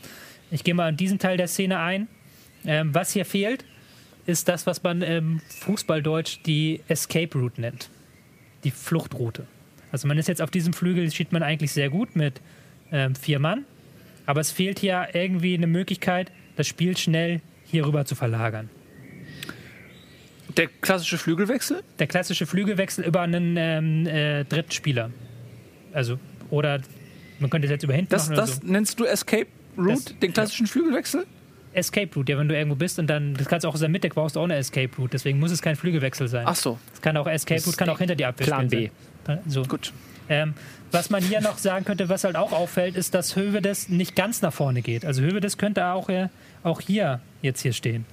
Ich gehe mal an diesen Teil der Szene ein. Ähm, was hier fehlt, ist das, was man im Fußballdeutsch die Escape Route nennt. Die Fluchtroute. Also man ist jetzt auf diesem Flügel, steht man eigentlich sehr gut mit ähm, vier Mann. Aber es fehlt hier irgendwie eine Möglichkeit, das Spiel schnell hier rüber zu verlagern. Der klassische Flügelwechsel? Der klassische Flügelwechsel über einen ähm, äh, dritten Spieler. Also, oder man könnte es jetzt über hinten Das, machen das so. nennst du Escape Route, Das- den klassischen Flügelwechsel? Escape Route, ja, wenn du irgendwo bist und dann, das kannst du auch aus der Mitte, brauchst du auch eine Escape Route, deswegen muss es kein Flügelwechsel sein. Ach so, Es kann auch Escape Route, kann auch hinter die Abwehr Plan spielen sein. So. gut. Ähm, was man hier noch sagen könnte, was halt auch auffällt, ist, dass Hövedes nicht ganz nach vorne geht. Also Hövedes könnte auch, äh, auch hier jetzt hier stehen.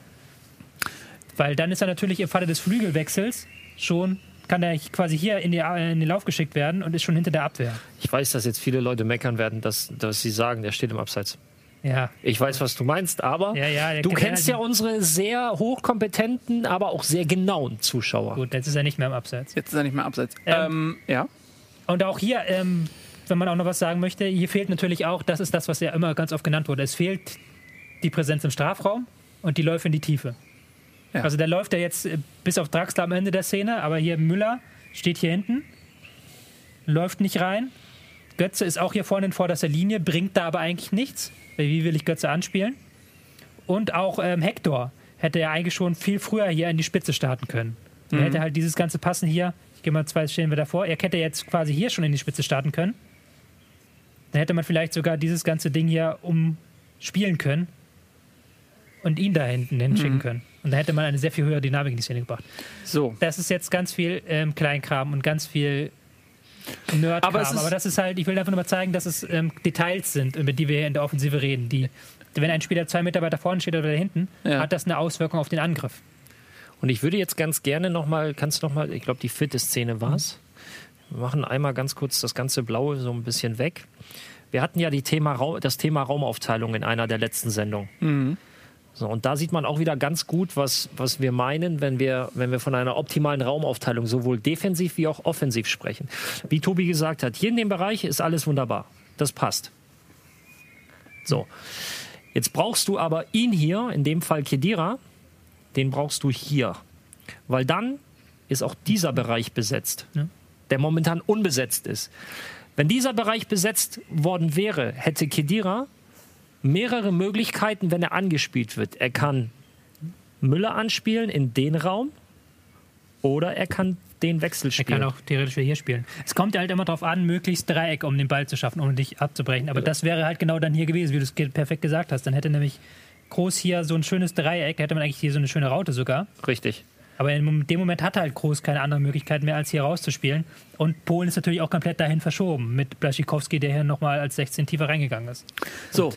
Weil dann ist er natürlich im Falle des Flügelwechsels schon, kann er quasi hier in, die, äh, in den Lauf geschickt werden und ist schon hinter der Abwehr. Ich weiß, dass jetzt viele Leute meckern werden, dass, dass sie sagen, der steht im Abseits. Ja, Ich weiß, was du meinst, aber Ja, ja, du kennst ja unsere sehr hochkompetenten, aber auch sehr genauen Zuschauer. gut, jetzt ist er nicht mehr im Abseits. Jetzt ist er nicht mehr abseits. Ähm, Ähm, ja. Und auch hier, ähm, wenn man auch noch was sagen möchte, hier fehlt natürlich auch, das ist das, was ja immer ganz oft genannt wurde, es fehlt die Präsenz im Strafraum und die Läufe in die Tiefe. Ja. Also der läuft ja jetzt äh, bis auf Draxler am Ende der Szene, aber hier Müller steht hier hinten, läuft nicht rein. Götze ist auch hier vorne in vorderster Linie, bringt da aber eigentlich nichts. Wie will ich Götze anspielen? Und auch ähm, Hector hätte ja eigentlich schon viel früher hier in die Spitze starten können. Er hätte halt dieses ganze Passen hier, ich gehe mal zwei stehen wir davor, er hätte jetzt quasi hier schon in die Spitze starten können. dann hätte man vielleicht sogar dieses ganze Ding hier umspielen können und ihn da hinten hinschicken Mhm. können. Und da hätte man eine sehr viel höhere Dynamik in die Szene gebracht. So. Das ist jetzt ganz viel ähm, Kleinkram und ganz viel Nerdkram. Aber Aber, es ist- das ist halt, ich will einfach nur mal zeigen, dass es ähm, Details sind, über die wir hier in der Offensive reden. Die, wenn ein Spieler zwei Meter weiter vorne steht oder hinten, Ja. hat das eine Auswirkung auf den Angriff. Und ich würde jetzt ganz gerne nochmal, kannst du nochmal, ich glaube, die vierte Szene war es. Wir machen einmal ganz kurz das ganze Blaue so ein bisschen weg. Wir hatten ja die Thema, das Thema Raumaufteilung in einer der letzten Sendungen. So, und da sieht man auch wieder ganz gut, was, was wir meinen, wenn wir, wenn wir von einer optimalen Raumaufteilung sowohl defensiv wie auch offensiv sprechen. Wie Tobi gesagt hat, hier in dem Bereich ist alles wunderbar. Das passt. So. Jetzt brauchst du aber ihn hier, in dem Fall Kedira, den brauchst du hier. Weil dann ist auch dieser Bereich besetzt, Ja. der momentan unbesetzt ist. Wenn dieser Bereich besetzt worden wäre, hätte Kedira mehrere Möglichkeiten, wenn er angespielt wird. Er kann Müller anspielen in den Raum oder er kann den Wechsel Er spielen. kann auch theoretisch hier spielen. Es kommt ja halt immer darauf an, möglichst Dreieck, um den Ball zu schaffen, um dich abzubrechen. Aber das wäre halt genau dann hier gewesen, wie du es perfekt gesagt hast. Dann hätte nämlich Groß hier so ein schönes Dreieck, hätte man eigentlich hier so eine schöne Raute sogar. Richtig. Aber in dem Moment hatte halt Groß keine andere Möglichkeit mehr, als hier rauszuspielen. Und Polen ist natürlich auch komplett dahin verschoben, mit Blaschikowski, der hier nochmal als 16 tiefer reingegangen ist. So.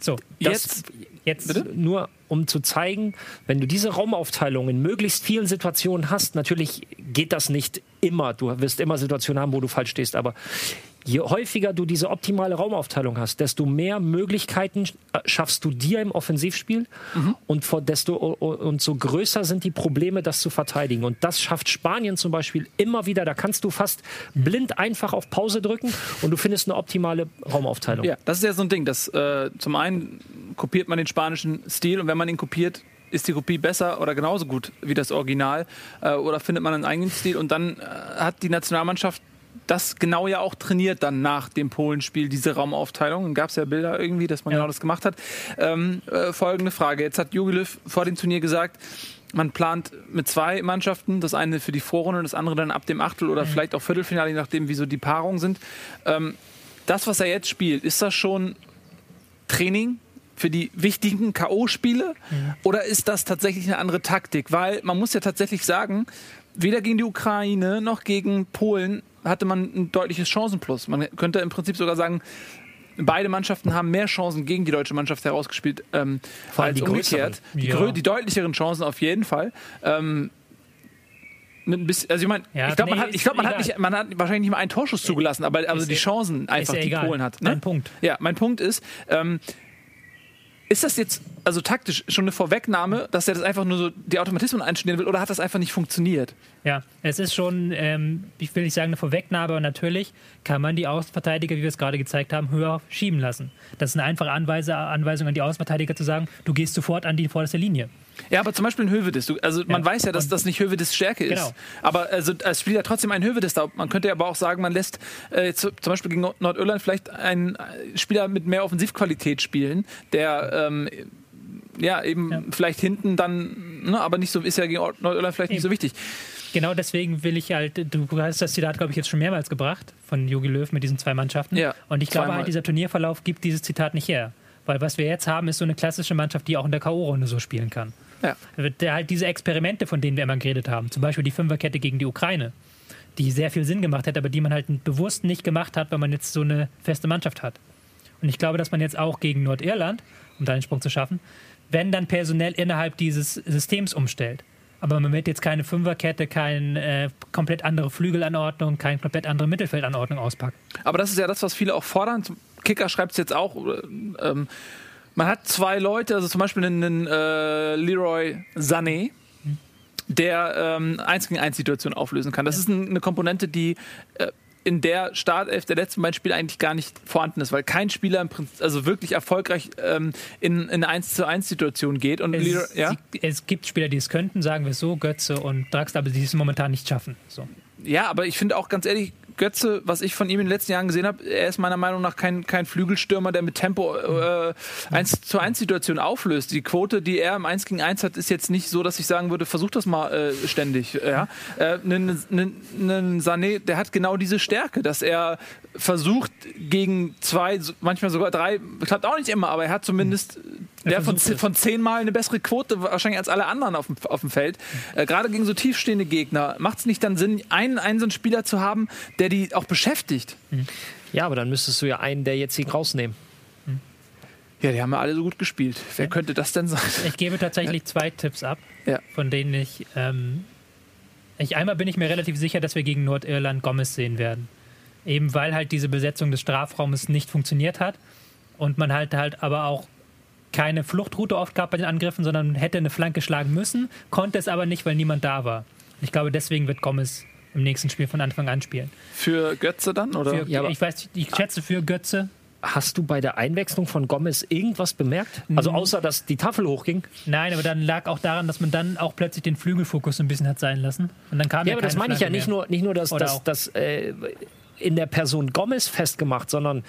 So, Jetzt. jetzt Bitte? Nur um zu zeigen, wenn du diese Raumaufteilung in möglichst vielen Situationen hast, natürlich geht das nicht immer. Du wirst immer Situationen haben, wo du falsch stehst, aber je häufiger du diese optimale Raumaufteilung hast, desto mehr Möglichkeiten äh, schaffst du dir im Offensivspiel und vor desto und so größer sind die Probleme, das zu verteidigen. Und das schafft Spanien zum Beispiel immer wieder. Da kannst du fast blind einfach auf Pause drücken und du findest eine optimale Raumaufteilung. Ja, das ist ja so ein Ding. Das, äh, zum einen kopiert man den spanischen Stil und wenn man ihn kopiert, ist die Kopie besser oder genauso gut wie das Original äh, oder findet man einen eigenen Stil und dann äh, hat die Nationalmannschaft das genau ja auch trainiert dann nach dem Polenspiel, diese Raumaufteilung. Gab es ja Bilder irgendwie, dass man Ja. genau das gemacht hat. Ähm, äh, folgende Frage. Jetzt hat Jogi Löw vor dem Turnier gesagt, man plant mit zwei Mannschaften, das eine für die Vorrunde und das andere dann ab dem Achtel oder vielleicht auch Viertelfinale, je nachdem, wie so die Paarungen sind. Ähm, das, was er jetzt spielt, ist das schon Training für die wichtigen K.O.-Spiele? Oder ist das tatsächlich eine andere Taktik? Weil man muss ja tatsächlich sagen, weder gegen die Ukraine noch gegen Polen hatte man ein deutliches Chancenplus. Man könnte im Prinzip sogar sagen, beide Mannschaften haben mehr Chancen gegen die deutsche Mannschaft herausgespielt ähm, als die umgekehrt. Die, Ja. die deutlicheren Chancen auf jeden Fall. Ähm, bisschen, also ich meine, Ja, ich glaube, man, nee, hat, ich ist glaub, man, hat egal. nicht, man hat wahrscheinlich nicht mal einen Torschuss zugelassen, aber also Ist die ja- Chancen einfach, die egal. Polen hat. Dein Punkt. Ja, mein Punkt ist, ähm, ist das jetzt also taktisch schon eine Vorwegnahme, dass er das einfach nur so die Automatismen einstudieren will oder hat das einfach nicht funktioniert? Ja, es ist schon, ähm, ich will nicht sagen eine Vorwegnahme, aber natürlich kann man die Außenverteidiger, wie wir es gerade gezeigt haben, höher schieben lassen. Das ist eine einfache Anweise, Anweisung an die Außenverteidiger zu sagen, du gehst sofort an die vorderste Linie. Ja, aber zum Beispiel ein Hövedes. Also man Ja. weiß ja, dass das nicht Hövedes Stärke ist. Genau. Aber also als Spieler trotzdem ein Hövedes da. Man könnte aber auch sagen, man lässt äh, zu, zum Beispiel gegen Nord Nordirland vielleicht einen äh, Spieler mit mehr Offensivqualität spielen, der ähm, ja eben Ja. vielleicht hinten dann, ne, aber nicht so ist ja gegen Nord- Nordirland vielleicht nicht so Eben. wichtig. Genau deswegen will ich halt, du hast das Zitat, glaube ich, jetzt schon mehrmals gebracht von Jogi Löw mit diesen zwei Mannschaften. Ja, Und ich glaube zweimal. halt, dieser Turnierverlauf gibt dieses Zitat nicht her. Weil was wir jetzt haben, ist so eine klassische Mannschaft, die auch in der K.O.-Runde so spielen kann. Ja. Der halt diese Experimente, von denen wir immer geredet haben, zum Beispiel die Fünferkette gegen die Ukraine, die sehr viel Sinn gemacht hätte, aber die man halt bewusst nicht gemacht hat, weil man jetzt so eine feste Mannschaft hat. Und ich glaube, dass man jetzt auch gegen Nordirland, um da einen Sprung zu schaffen, wenn dann personell innerhalb dieses Systems umstellt. Aber man wird jetzt keine Fünferkette, keine äh, komplett andere Flügelanordnung, keine komplett andere Mittelfeldanordnung auspacken. Aber das ist ja das, was viele auch fordern. Kicker schreibt es jetzt auch. Ähm, man hat zwei Leute, also zum Beispiel einen, äh, Leroy Sané, der ähm, 1 gegen 1 Situation auflösen kann. Das ist ein, eine Komponente, die äh, in der Startelf der letzten beiden Spiele eigentlich gar nicht vorhanden ist, weil kein Spieler im Prinzip, also wirklich erfolgreich ähm, in, in eine 1 zu 1 Situation geht. Und Es, Leroy, ja? es gibt Spieler, die es könnten, sagen wir es so, Götze und Draxler, aber die es momentan nicht schaffen. So. Ja, aber ich finde auch ganz ehrlich, Götze, was ich von ihm in den letzten Jahren gesehen habe, er ist meiner Meinung nach kein, kein Flügelstürmer, der mit Tempo äh, 1 zu 1 Situation auflöst. Die Quote, die er im 1 gegen 1 hat, ist jetzt nicht so, dass ich sagen würde, versuch das mal äh, ständig. Ja? Äh, Ein Sané, der hat genau diese Stärke, dass er versucht gegen zwei, manchmal sogar drei, klappt auch nicht immer, aber er hat zumindest der von, von zehnmal eine bessere Quote wahrscheinlich als alle anderen auf dem, auf dem Feld. Äh, Gerade gegen so tiefstehende Gegner macht es nicht dann Sinn, einen, einen Spieler zu haben, der die auch beschäftigt. Ja, aber dann müsstest du ja einen der jetzigen rausnehmen. Ja, die haben ja alle so gut gespielt. Wer Ja. könnte das denn sein? Ich gebe tatsächlich zwei Tipps ab, Ja. von denen ich, ähm, ich. Einmal bin ich mir relativ sicher, dass wir gegen Nordirland Gomez sehen werden. Eben weil halt diese Besetzung des Strafraumes nicht funktioniert hat und man halt halt aber auch keine Fluchtroute oft gab bei den Angriffen, sondern hätte eine Flanke schlagen müssen, konnte es aber nicht, weil niemand da war. Ich glaube, deswegen wird Gomez im nächsten Spiel von Anfang an spielen. Für Götze dann? Oder? Für, Ja, ich weiß, ich schätze für Götze. Hast du bei der Einwechslung von Gomez irgendwas bemerkt? Also außer, dass die Tafel hochging? Nein, aber dann lag auch daran, dass man dann auch plötzlich den Flügelfokus ein bisschen hat sein lassen. Und dann kam Ja, ja, aber das meine ich ja Flanke nicht mehr. nur, nicht nur dass Oder das, auch- das äh, in der Person Gomez festgemacht, sondern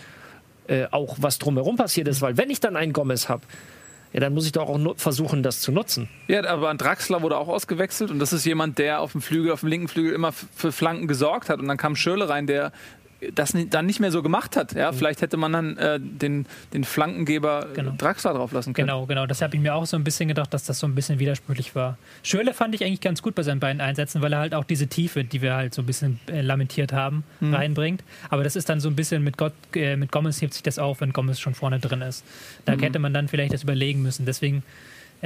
äh, auch was drumherum passiert ist. Weil wenn ich dann einen Gomez habe, ja, dann muss ich doch auch versuchen, das zu nutzen. Ja, aber ein Draxler wurde auch ausgewechselt und das ist jemand, der auf dem Flügel, auf dem linken Flügel immer für Flanken gesorgt hat und dann kam Schürle rein, der das dann nicht mehr so gemacht hat. Ja, vielleicht hätte man dann äh, den, den Flankengeber Genau. Draxler drauf lassen können. Genau, genau. Das habe ich mir auch so ein bisschen gedacht, dass das so ein bisschen widersprüchlich war. Schürle fand ich eigentlich ganz gut bei seinen beiden Einsätzen, weil er halt auch diese Tiefe, die wir halt so ein bisschen äh, lamentiert haben, reinbringt. Aber das ist dann so ein bisschen mit, Gott, äh, mit Gomez hebt sich das auf, wenn Gomez schon vorne drin ist. Da hätte man dann vielleicht das überlegen müssen. Deswegen,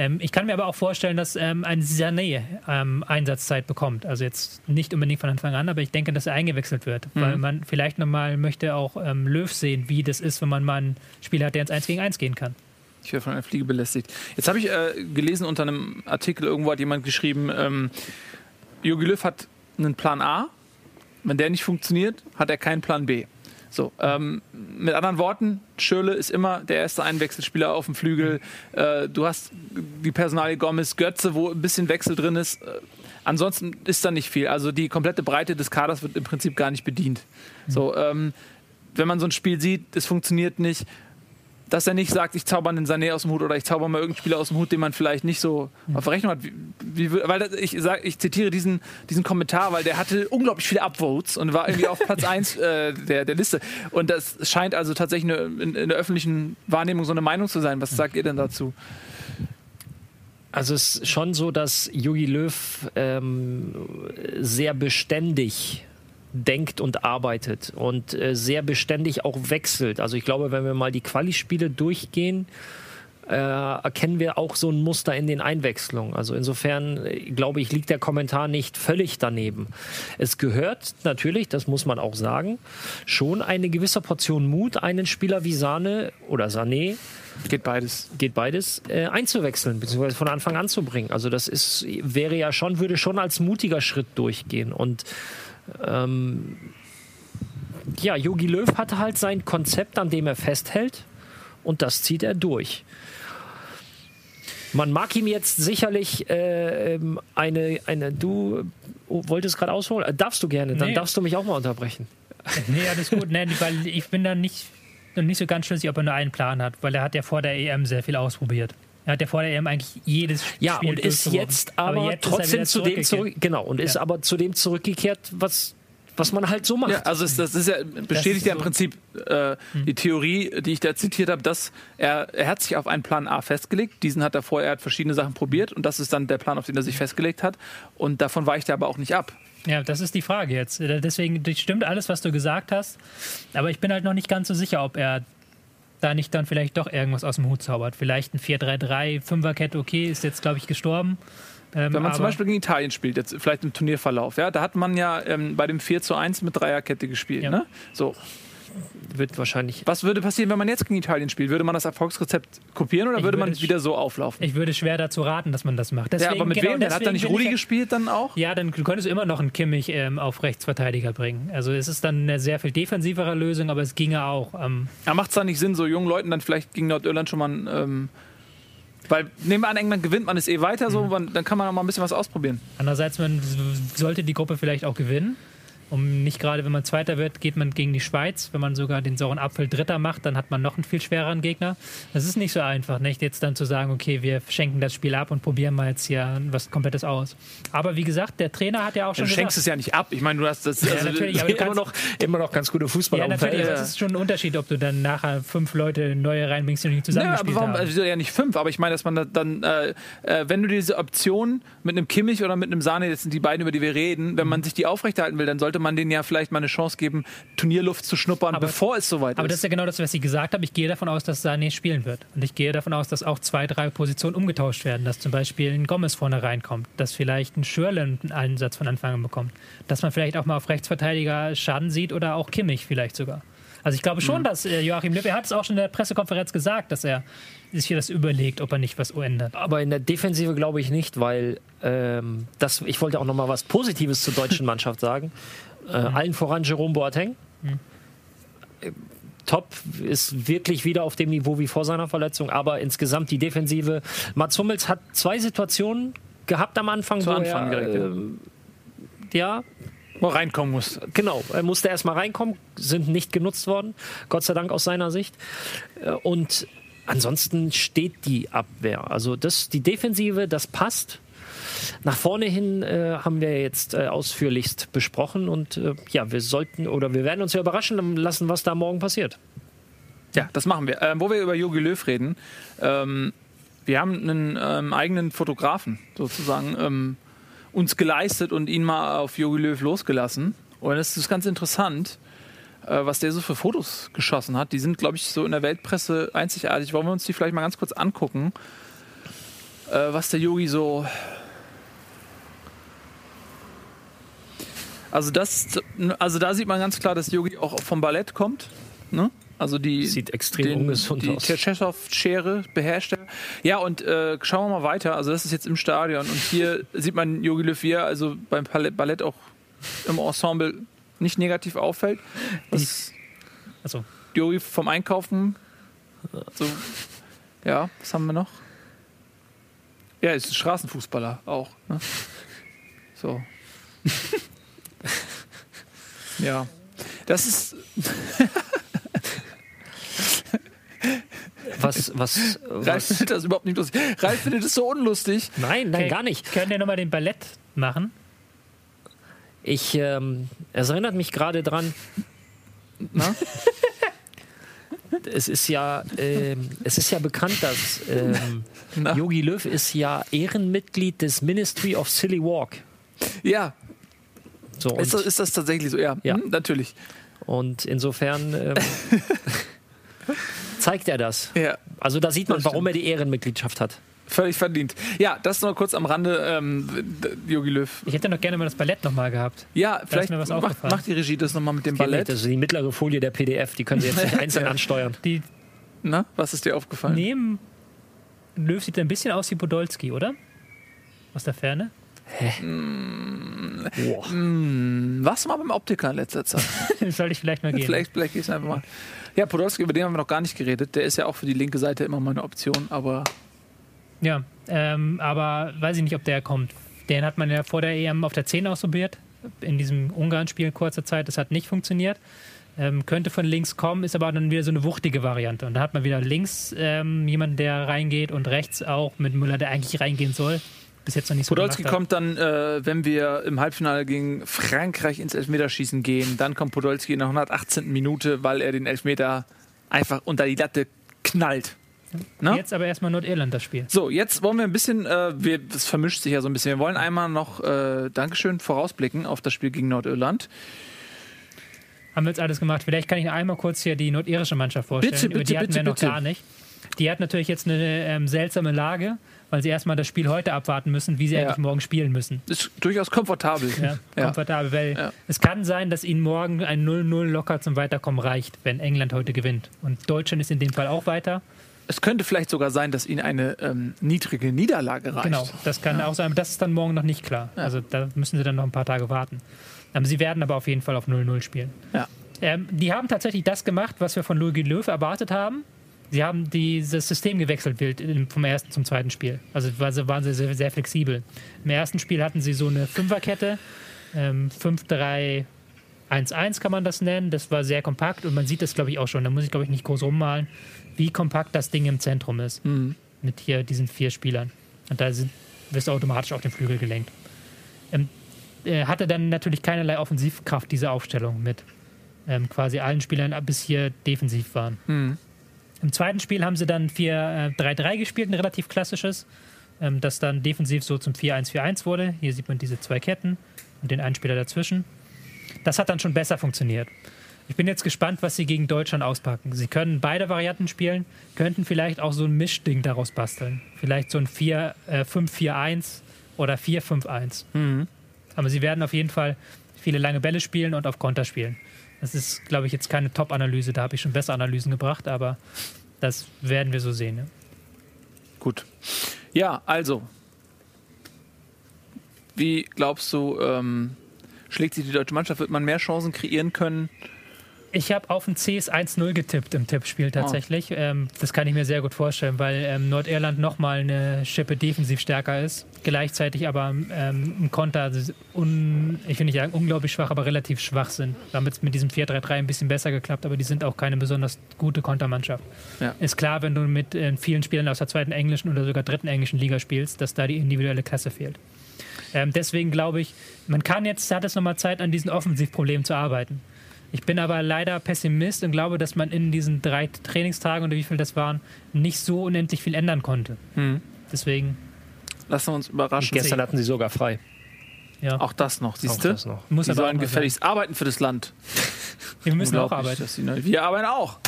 ähm, ich kann mir aber auch vorstellen, dass ähm, ein Sané ähm, Einsatzzeit bekommt. Also jetzt nicht unbedingt von Anfang an, aber ich denke, dass er eingewechselt wird. Weil man vielleicht nochmal möchte auch ähm, Löw sehen, wie das ist, wenn man mal einen Spieler hat, der ins 1 gegen 1 gehen kann. Ich werde von einer Fliege belästigt. Jetzt habe ich äh, gelesen unter einem Artikel, irgendwo hat jemand geschrieben, ähm, Jogi Löw hat einen Plan A. Wenn der nicht funktioniert, hat er keinen Plan B. So, ähm, mit anderen Worten, Schürle ist immer der erste Einwechselspieler auf dem Flügel. Äh, du hast die Personalie Gomez, Götze, wo ein bisschen Wechsel drin ist. Äh, ansonsten ist da nicht viel. Also die komplette Breite des Kaders wird im Prinzip gar nicht bedient. So, ähm, wenn man so ein Spiel sieht, es funktioniert nicht, dass er nicht sagt, ich zauber einen Sané aus dem Hut oder ich zauber mal irgendeinen Spieler aus dem Hut, den man vielleicht nicht so auf der Rechnung hat. Wie, wie, weil das, ich, sag, ich zitiere diesen, diesen Kommentar, weil der hatte unglaublich viele Upvotes und war irgendwie auf Platz 1 äh, der, der Liste. Und das scheint also tatsächlich eine, in, in der öffentlichen Wahrnehmung so eine Meinung zu sein. Was sagt ihr denn dazu? Also es ist schon so, dass Jogi Löw ähm, sehr beständig denkt und arbeitet und äh, sehr beständig auch wechselt. Also ich glaube, wenn wir mal die Quali-Spiele durchgehen, äh, erkennen wir auch so ein Muster in den Einwechslungen. Also insofern, äh, glaube ich, liegt der Kommentar nicht völlig daneben. Es gehört natürlich, das muss man auch sagen, schon eine gewisse Portion Mut, einen Spieler wie Sahne oder Sané Geht beides. geht beides, äh, einzuwechseln, beziehungsweise von Anfang an zu bringen. Also das ist, wäre ja schon, würde schon als mutiger Schritt durchgehen. Und ähm, ja, Yogi Löw hat halt sein Konzept, an dem er festhält und das zieht er durch. Man mag ihm jetzt sicherlich äh, ähm, eine, eine, du wolltest gerade ausholen, äh, darfst du gerne, dann Nee. darfst du mich auch mal unterbrechen. Nee, alles gut. Nee, weil ich bin da nicht, nicht so ganz schlüssig, ob er nur einen Plan hat, weil er hat ja vor der EM sehr viel ausprobiert. Er hat ja vor der EM eigentlich jedes Ja, Spiel und ist jetzt aber, jetzt ist er trotzdem zu dem zurück, zurückgekehrt. genau, und ist Ja. aber zu dem zurückgekehrt, was, was man halt so macht. Ja, also es, das ist ja, bestätigt ist ja im so. Prinzip äh, die Theorie, die ich da zitiert habe, dass er, er hat sich auf einen Plan A festgelegt. Diesen hat er vorher, er hat verschiedene Sachen probiert und das ist dann der Plan, auf den er sich festgelegt hat. Und davon weicht er aber auch nicht ab. Ja, das ist die Frage jetzt. Äh, Deswegen stimmt alles, was du gesagt hast. Aber ich bin halt noch nicht ganz so sicher, ob er da nicht dann vielleicht doch irgendwas aus dem Hut zaubert. Vielleicht ein 4-3-3, Fünferkette, okay, ist jetzt, glaube ich, gestorben. Ähm, Wenn man zum Beispiel gegen Italien spielt, jetzt vielleicht im Turnierverlauf, ja, da hat man ja ähm, bei dem 4 zu 1 mit Dreierkette gespielt. Ja. Ne? So, Wird wahrscheinlich. was würde passieren, wenn man jetzt gegen Italien spielt? Würde man das Erfolgsrezept kopieren oder Ich würde man wieder so auflaufen? Ich würde schwer dazu raten, dass man das macht. ja, Deswegen, aber mit genau wem? Denn hat da nicht Rudi gespielt dann auch? Ja, dann könntest du immer noch einen Kimmich ähm, auf Rechtsverteidiger bringen. Also es ist dann eine sehr viel defensivere Lösung, aber es ginge auch. Ähm, Ja, macht es da nicht Sinn, so jungen Leuten dann vielleicht gegen Nordirland schon mal. Ähm, weil nehmen wir an, England gewinnt, man ist eh weiter, so, man, dann kann man auch mal ein bisschen was ausprobieren. andererseits man sollte die Gruppe vielleicht auch gewinnen. Um nicht gerade, wenn man Zweiter wird, geht man gegen die Schweiz. Wenn man sogar den sauren Apfel Dritter macht, dann hat man noch einen viel schwereren Gegner. Das ist nicht so einfach, nicht jetzt dann zu sagen, okay, wir schenken das Spiel ab und probieren mal jetzt hier was Komplettes aus. Aber wie gesagt, der Trainer hat ja auch schon. Du schenkst gesagt, es ja nicht ab. Ich meine, du hast das. Ja, also, natürlich, aber immer, noch, immer noch ganz gute Fußball ja, natürlich, aber es ist schon ein Unterschied, ob du dann nachher fünf Leute neue reinbringst, die nicht Nö, aber zusammengespielt warum, haben. also ja nicht fünf, aber ich meine, dass man da dann, äh, äh, wenn du diese Option mit einem Kimmich oder mit einem Sahne, jetzt sind die beiden, über die wir reden, wenn man sich die aufrechterhalten will, dann sollte man denen ja vielleicht mal eine Chance geben, Turnierluft zu schnuppern, Aber- bevor es soweit Aber das ist. ist ja genau das, was ich gesagt habe. Ich gehe davon aus, dass Sané spielen wird. Und ich gehe davon aus, dass auch zwei, drei Positionen umgetauscht werden. Dass zum Beispiel ein Gomez vorne reinkommt. Dass vielleicht ein Schürle einen Einsatz von Anfang an bekommt. Dass man vielleicht auch mal auf Rechtsverteidiger Schaden sieht oder auch Kimmich vielleicht sogar. Also ich glaube schon, dass äh, Joachim Löw, er hat es auch schon in der Pressekonferenz gesagt, dass er sich hier das überlegt, ob er nicht was ändert. Aber in der Defensive glaube ich nicht, weil ähm, das, ich wollte auch noch mal was Positives zur deutschen Mannschaft sagen. Äh, allen voran Jerome Boateng. Äh, Top ist wirklich wieder auf dem Niveau wie vor seiner Verletzung, aber insgesamt die Defensive. Mats Hummels hat zwei Situationen gehabt am Anfang, Zu Anfang er, direkt, ja. ähm, ja, Wo er reinkommen muss. Genau, er musste erstmal reinkommen, sind nicht genutzt worden, Gott sei Dank aus seiner Sicht. Äh, Und ansonsten steht die Abwehr. Also das, die Defensive, das passt. Nach vorne hin äh, haben wir jetzt äh, ausführlichst besprochen und äh, ja, wir sollten oder wir werden uns ja überraschen lassen, was da morgen passiert. Ja, das machen wir. Ähm, wo wir über Jogi Löw reden, ähm, wir haben einen ähm, eigenen Fotografen sozusagen ähm, uns geleistet und ihn mal auf Jogi Löw losgelassen. Und es ist ganz interessant, äh, was der so für Fotos geschossen hat. Die sind, glaube ich, so in der Weltpresse einzigartig. Wollen wir uns die vielleicht mal ganz kurz angucken, äh, was der Yogi so. Also das, also da sieht man ganz klar, dass Yogi auch vom Ballett kommt. Ne? Also die Sieht extrem ungesund die aus. Tschechow-Schere beherrscht er. Ja, und äh, schauen wir mal weiter. Also das ist jetzt im Stadion und hier sieht man Jogi Löw, also beim Ballett, auch im Ensemble nicht negativ auffällt. Das Also, Jogi vom Einkaufen. So, ja, was haben wir noch? Ja, ist ein Straßenfußballer auch. Ne? So. ja. Das ist. Was, was, Ralf was? findet das überhaupt nicht lustig. Ralf findet es so unlustig. Nein, nein, okay, gar nicht. Können wir nochmal den Ballett machen? Ich, ähm, es erinnert mich gerade dran, Na? es ist ja, ähm, es ist ja bekannt, dass ähm? Yogi Löw ist ja Ehrenmitglied des Ministry of Silly Walk. Ja, So, ist das, ist das tatsächlich so? Ja, Ja. Hm, natürlich. und insofern ähm, zeigt er das. Ja, Also da sieht man, warum er die Ehrenmitgliedschaft hat. völlig verdient. Ja, das noch kurz am Rande, ähm, Jogi Löw. Ich hätte noch gerne mal das Ballett nochmal gehabt. Ja, vielleicht mir was macht, macht die Regie das nochmal mit dem Ballett. Das ist die mittlere Folie der PDF, die können Sie jetzt nicht einzeln ansteuern. Die Na, was ist dir aufgefallen? neben Löw sieht ein bisschen aus wie Podolski, oder? Aus der Ferne. Boah. Hm, warst du mal beim Optiker in letzter Zeit? Soll ich vielleicht mal gehen. vielleicht vielleicht gehst einfach mal. Ja, Podolski, über den haben wir noch gar nicht geredet. Der ist ja auch für die linke Seite immer mal eine Option, aber Ja, ähm, aber weiß ich nicht, ob der kommt. Den hat man ja vor der EM auf der 10 ausprobiert. In diesem Ungarn-Spiel kurzer Zeit. Das hat nicht funktioniert. Ähm, könnte von links kommen, ist aber dann wieder so eine wuchtige Variante. Und da hat man wieder links ähm, jemanden, der reingeht und rechts auch mit Müller, der eigentlich reingehen soll. Bis jetzt noch nicht so Podolski kommt dann, äh, wenn wir im Halbfinale gegen Frankreich ins Elfmeterschießen gehen, dann kommt Podolski in der 118. Minute, weil er den Elfmeter einfach unter die Latte knallt. Ne? Jetzt aber erstmal Nordirland das Spiel. So, jetzt wollen wir ein bisschen, äh, wir, das vermischt sich ja so ein bisschen. Wir wollen einmal noch, äh, Dankeschön, vorausblicken auf das Spiel gegen Nordirland. Haben wir jetzt alles gemacht. Vielleicht kann ich noch einmal kurz hier die nordirische Mannschaft vorstellen. Bitte, Über bitte, die hatten bitte, wir noch bitte. gar nicht. Die hat natürlich jetzt eine ähm, seltsame Lage, weil sie erstmal das Spiel heute abwarten müssen, wie sie Ja. eigentlich morgen spielen müssen. Ist durchaus komfortabel. Ja, Ja. komfortabel, weil es kann sein, dass ihnen morgen ein 0-0 locker zum Weiterkommen reicht, wenn England heute gewinnt. Und Deutschland ist in dem Fall auch weiter. Es könnte vielleicht sogar sein, dass ihnen eine ähm, niedrige Niederlage reicht. Genau, das kann auch sein, aber das ist dann morgen noch nicht klar. Also da müssen sie dann noch ein paar Tage warten. Aber sie werden aber auf jeden Fall auf 0-0 spielen. Ja. Ähm, die haben tatsächlich das gemacht, was wir von Louis Löw erwartet haben. Sie haben dieses System gewechselt vom ersten zum zweiten Spiel. Also waren sie sehr, sehr flexibel. Im ersten Spiel hatten sie so eine Fünferkette, ähm, 5-3, 1-1 kann man das nennen. Das war sehr kompakt und man sieht das, glaube ich, auch schon. Da muss ich, glaube ich, nicht groß rummalen, wie kompakt das Ding im Zentrum ist. Mit hier diesen vier Spielern. Und da sind, wirst du automatisch auf den Flügel gelenkt. Ähm, äh, hatte dann natürlich keinerlei Offensivkraft, diese Aufstellung mit ähm, quasi allen Spielern bis hier defensiv waren. Im zweiten Spiel haben sie dann 4-3-3 gespielt, ein relativ klassisches, ähm, das dann defensiv so zum 4-1-4-1 wurde. Hier sieht man diese zwei Ketten und den einen Spieler dazwischen. Das hat dann schon besser funktioniert. Ich bin jetzt gespannt, was sie gegen Deutschland auspacken. Sie können beide Varianten spielen, könnten vielleicht auch so ein Mischding daraus basteln. Vielleicht so ein 4, äh, 5-4-1 oder 4-5-1. Aber sie werden auf jeden Fall viele lange Bälle spielen und auf Konter spielen. Das ist, glaube ich, jetzt keine Top-Analyse, da habe ich schon bessere Analysen gebracht, aber das werden wir so sehen. Ja. Gut. Ja, also. Wie glaubst du, ähm, schlägt sich die deutsche Mannschaft? Wird man mehr Chancen kreieren können? Ich habe auf ein CS 1-0 getippt im Tippspiel tatsächlich. Ähm, das kann ich mir sehr gut vorstellen, weil ähm, Nordirland nochmal eine Schippe defensiv stärker ist. Gleichzeitig aber ähm, im Konter, un, ich will nicht sagen unglaublich schwach, aber relativ schwach sind. Damit mit diesem 4-3-3 ein bisschen besser geklappt, aber die sind auch keine besonders gute Kontermannschaft. Ja. Ist klar, wenn du mit äh, vielen Spielern aus der zweiten englischen oder sogar dritten englischen Liga spielst, dass da die individuelle Klasse fehlt. Ähm, deswegen glaube ich, man kann jetzt, hat es nochmal Zeit, an diesen Offensivproblemen zu arbeiten. Ich bin aber leider Pessimist und glaube, dass man in diesen drei Trainingstagen oder wie viel das waren, nicht so unendlich viel ändern konnte. Deswegen, Lassen wir uns überraschen. Gestern hatten sie sogar frei. ja, Auch das noch, siehst Auch du? das noch. muss Die sollen gefälligst arbeiten für das Land. sein. Wir müssen auch arbeiten. ne? Wir arbeiten auch.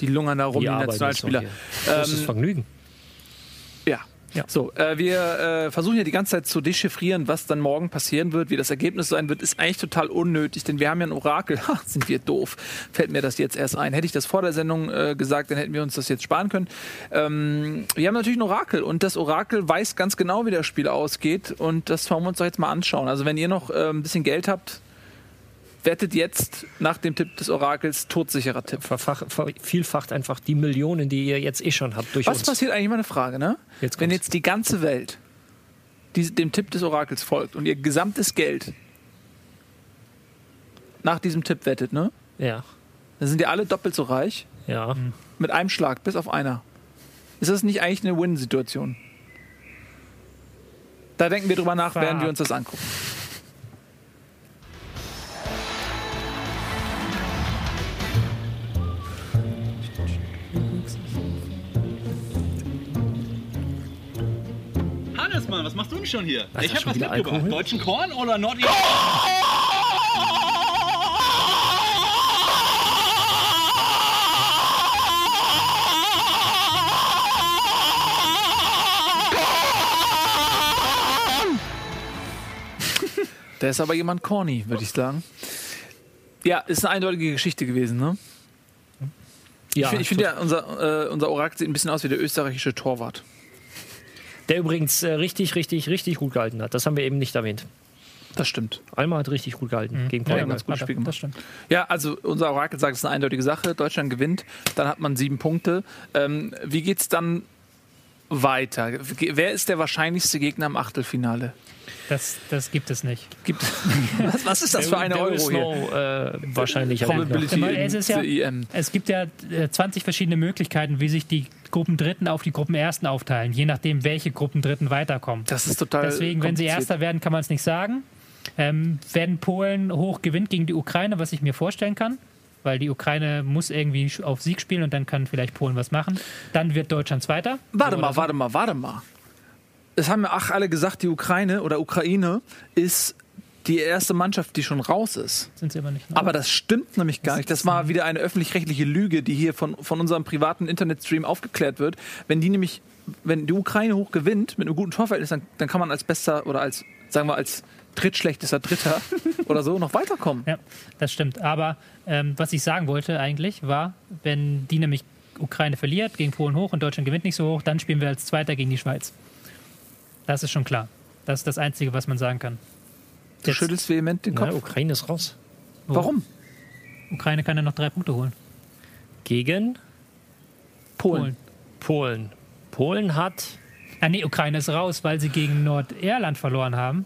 Die lungern da rum, die, Die Nationalspieler. hier. Großes Ähm, Vergnügen. Ja. So, äh, wir äh, versuchen ja die ganze Zeit zu dechiffrieren, was dann morgen passieren wird, wie das Ergebnis sein wird, ist eigentlich total unnötig, denn wir haben ja ein Orakel. Ha, sind wir doof. Fällt mir das jetzt erst ein. Hätte ich das vor der Sendung äh, gesagt, dann hätten wir uns das jetzt sparen können. Ähm, wir haben natürlich ein Orakel und das Orakel weiß ganz genau, wie das Spiel ausgeht und das wollen wir uns doch jetzt mal anschauen. Also wenn ihr noch äh, ein bisschen Geld habt, wettet jetzt nach dem Tipp des Orakels todsicherer Tipp. Verfach, vervielfacht einfach die Millionen, die ihr jetzt eh schon habt durch Was uns. passiert eigentlich mal eine Frage, ne? Jetzt Wenn jetzt die ganze Welt die, dem Tipp des Orakels folgt und ihr gesamtes Geld nach diesem Tipp wettet, ne? Ja, Dann sind die alle doppelt so reich. ja. Mit einem Schlag, bis auf einer. Ist das nicht eigentlich eine Win-Situation? Da denken wir drüber nach, während wir uns das angucken. Mann, was machst du denn schon hier? Was, ich hab was mitgebracht. Alkohol? Deutschen Korn oder Nordi? Der ist aber jemand corny, würde ich sagen. Ja, ist eine eindeutige Geschichte gewesen, ne? ja ich finde find ja, unser, äh, unser Orakel sieht ein bisschen aus wie der österreichische Torwart. Der übrigens äh, richtig, richtig, richtig gut gehalten hat. Das haben wir eben nicht erwähnt. Das stimmt. Alma hat richtig gut gehalten gegen Ja, Portugal. ganz gutes Hat er. Spiel gemacht. Das stimmt. Ja, also unser Orakel sagt, es ist eine eindeutige Sache. Deutschland gewinnt, dann hat man sieben Punkte. Ähm, wie geht's dann weiter? Wer ist der wahrscheinlichste Gegner im Achtelfinale? Das, das gibt es nicht. Gibt was, was ist das für eine Euro hier? no, äh, wahrscheinlich Probability es ist ja- EM. Es gibt ja äh, 20 verschiedene Möglichkeiten, wie sich die Gruppendritten auf die Gruppenersten aufteilen, je nachdem, welche Gruppendritten weiterkommen. Das ist total Deswegen, wenn sie. Erster werden, kann man es nicht sagen. Ähm, wenn Polen hoch gewinnt gegen die Ukraine, was ich mir vorstellen kann, weil die Ukraine muss irgendwie auf Sieg spielen und dann kann vielleicht Polen was machen, dann wird Deutschland Zweiter. Warte So mal, warte mal, warte mal. Es haben ja ach alle gesagt, die Ukraine oder Ukraine ist die erste Mannschaft, die schon raus ist. Sind sie aber nicht. ne? Aber das stimmt nämlich gar nicht. Das war wieder eine öffentlich-rechtliche Lüge, die hier von, von unserem privaten Internetstream aufgeklärt wird. Wenn die nämlich, wenn die Ukraine hoch gewinnt mit einem guten Torverhältnis, dann, dann kann man als bester oder als, sagen wir, als drittschlechtester Dritter oder so noch weiterkommen. Ja, das stimmt. Aber ähm, was ich sagen wollte eigentlich war, wenn die nämlich Ukraine verliert, gegen Polen hoch und Deutschland gewinnt nicht so hoch, dann spielen wir als Zweiter gegen die Schweiz. Das ist schon klar. Das ist das Einzige, was man sagen kann. Du Jetzt- schüttelst vehement den Na, Kopf. Ukraine ist raus. Warum? Ukraine kann ja noch drei Punkte holen. Gegen Polen. Polen. Polen hat Ah, nee, Ukraine ist raus, weil sie gegen Nordirland verloren haben.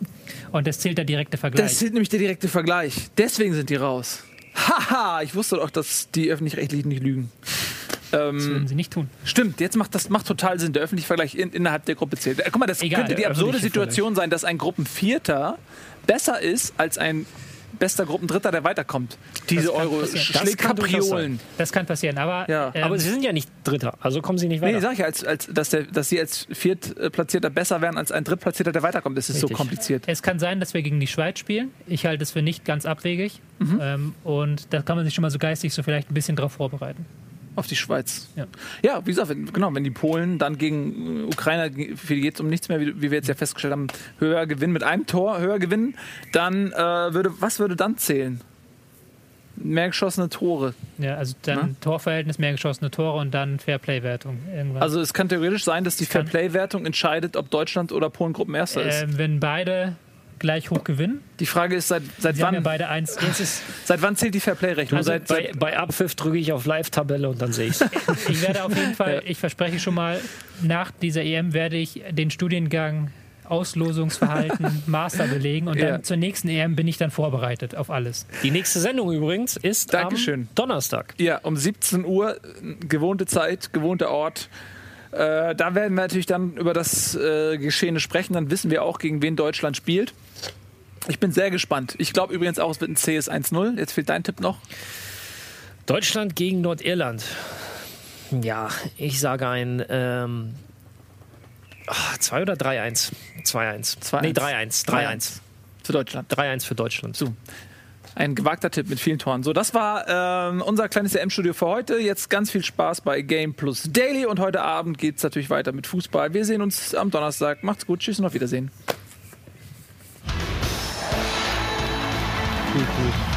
Und das zählt der direkte Vergleich. Das ist nämlich der direkte Vergleich. Deswegen sind die raus. Haha, ich wusste doch, dass die Öffentlich-Rechtlichen nicht lügen. Das würden sie nicht tun. Stimmt, jetzt macht das macht total Sinn. Der öffentliche Vergleich in, innerhalb der Gruppe zählt. Äh, Guck mal, das Egal, könnte die der absurde Situation sein, dass ein Gruppenvierter besser ist als ein bester Gruppendritter, der weiterkommt. Diese Euro schlägt Das kann durchaus Kapriolen. Das kann passieren, aber, Ja. ähm, Aber sie sind ja nicht Dritter, also kommen sie nicht Nee, weiter. sag ich ja, als, als, dass, der, dass sie als Viertplatzierter besser wären als ein Drittplatzierter, der weiterkommt. Das ist so Richtig. kompliziert. es kann sein, dass wir gegen die Schweiz spielen. Ich halte es für nicht ganz abwegig. Mhm. Ähm, und da kann man sich schon mal so geistig so vielleicht ein bisschen drauf vorbereiten. Auf die Schweiz. Ja. Ja, wie gesagt, wenn, genau, wenn die Polen dann gegen äh, Ukrainer, für die geht es um nichts mehr, wie, wie wir jetzt ja festgestellt haben, höher gewinnen, mit einem Tor höher gewinnen, dann äh, würde, was würde dann zählen? Mehr geschossene Tore. Ja, also dann Na? Torverhältnis, mehr geschossene Tore und dann Fairplay-Wertung. Also es kann theoretisch sein, dass die Fairplay-Wertung entscheidet, ob Deutschland oder Polen Gruppenerster ist. ähm, wenn beide gleich hoch gewinnen, Die Frage ist, seit, seit, sie haben ja wann, beide eins. Jetzt ist, seit wann zählt die Fairplay-Rechnung? Also seit, Bei, seit, bei Abpfiff drücke ich auf Live-Tabelle und dann sehe ich es. ich werde auf jeden Fall, ich verspreche schon mal, nach dieser EM werde ich den Studiengang Auslosungsverhalten Master belegen und dann Ja. zur nächsten EM bin ich dann vorbereitet auf alles. Die nächste Sendung übrigens ist Dankeschön. am Donnerstag. ja, um 17 Uhr, äh, gewohnte Zeit, gewohnter Ort. Äh, da werden wir natürlich dann über das äh, Geschehene sprechen. Dann wissen wir auch, gegen wen Deutschland spielt. Ich bin sehr gespannt. Ich glaube übrigens auch, es wird ein CS 1-0. Jetzt fehlt dein Tipp noch. Deutschland gegen Nordirland. Ja, ich sage ein ähm, ah, 2 oder 3-1? 2-1. 2-1. Nee, 3-1. 3-1. Für Deutschland. 3-1 für Deutschland. So. Ein gewagter Tipp mit vielen Toren. So, das war ähm, unser kleines EM-Studio für heute. Jetzt ganz viel Spaß bei Game Plus Daily und heute Abend geht es natürlich weiter mit Fußball. Wir sehen uns am Donnerstag. Macht's gut. Tschüss und auf Wiedersehen. Cool, cool.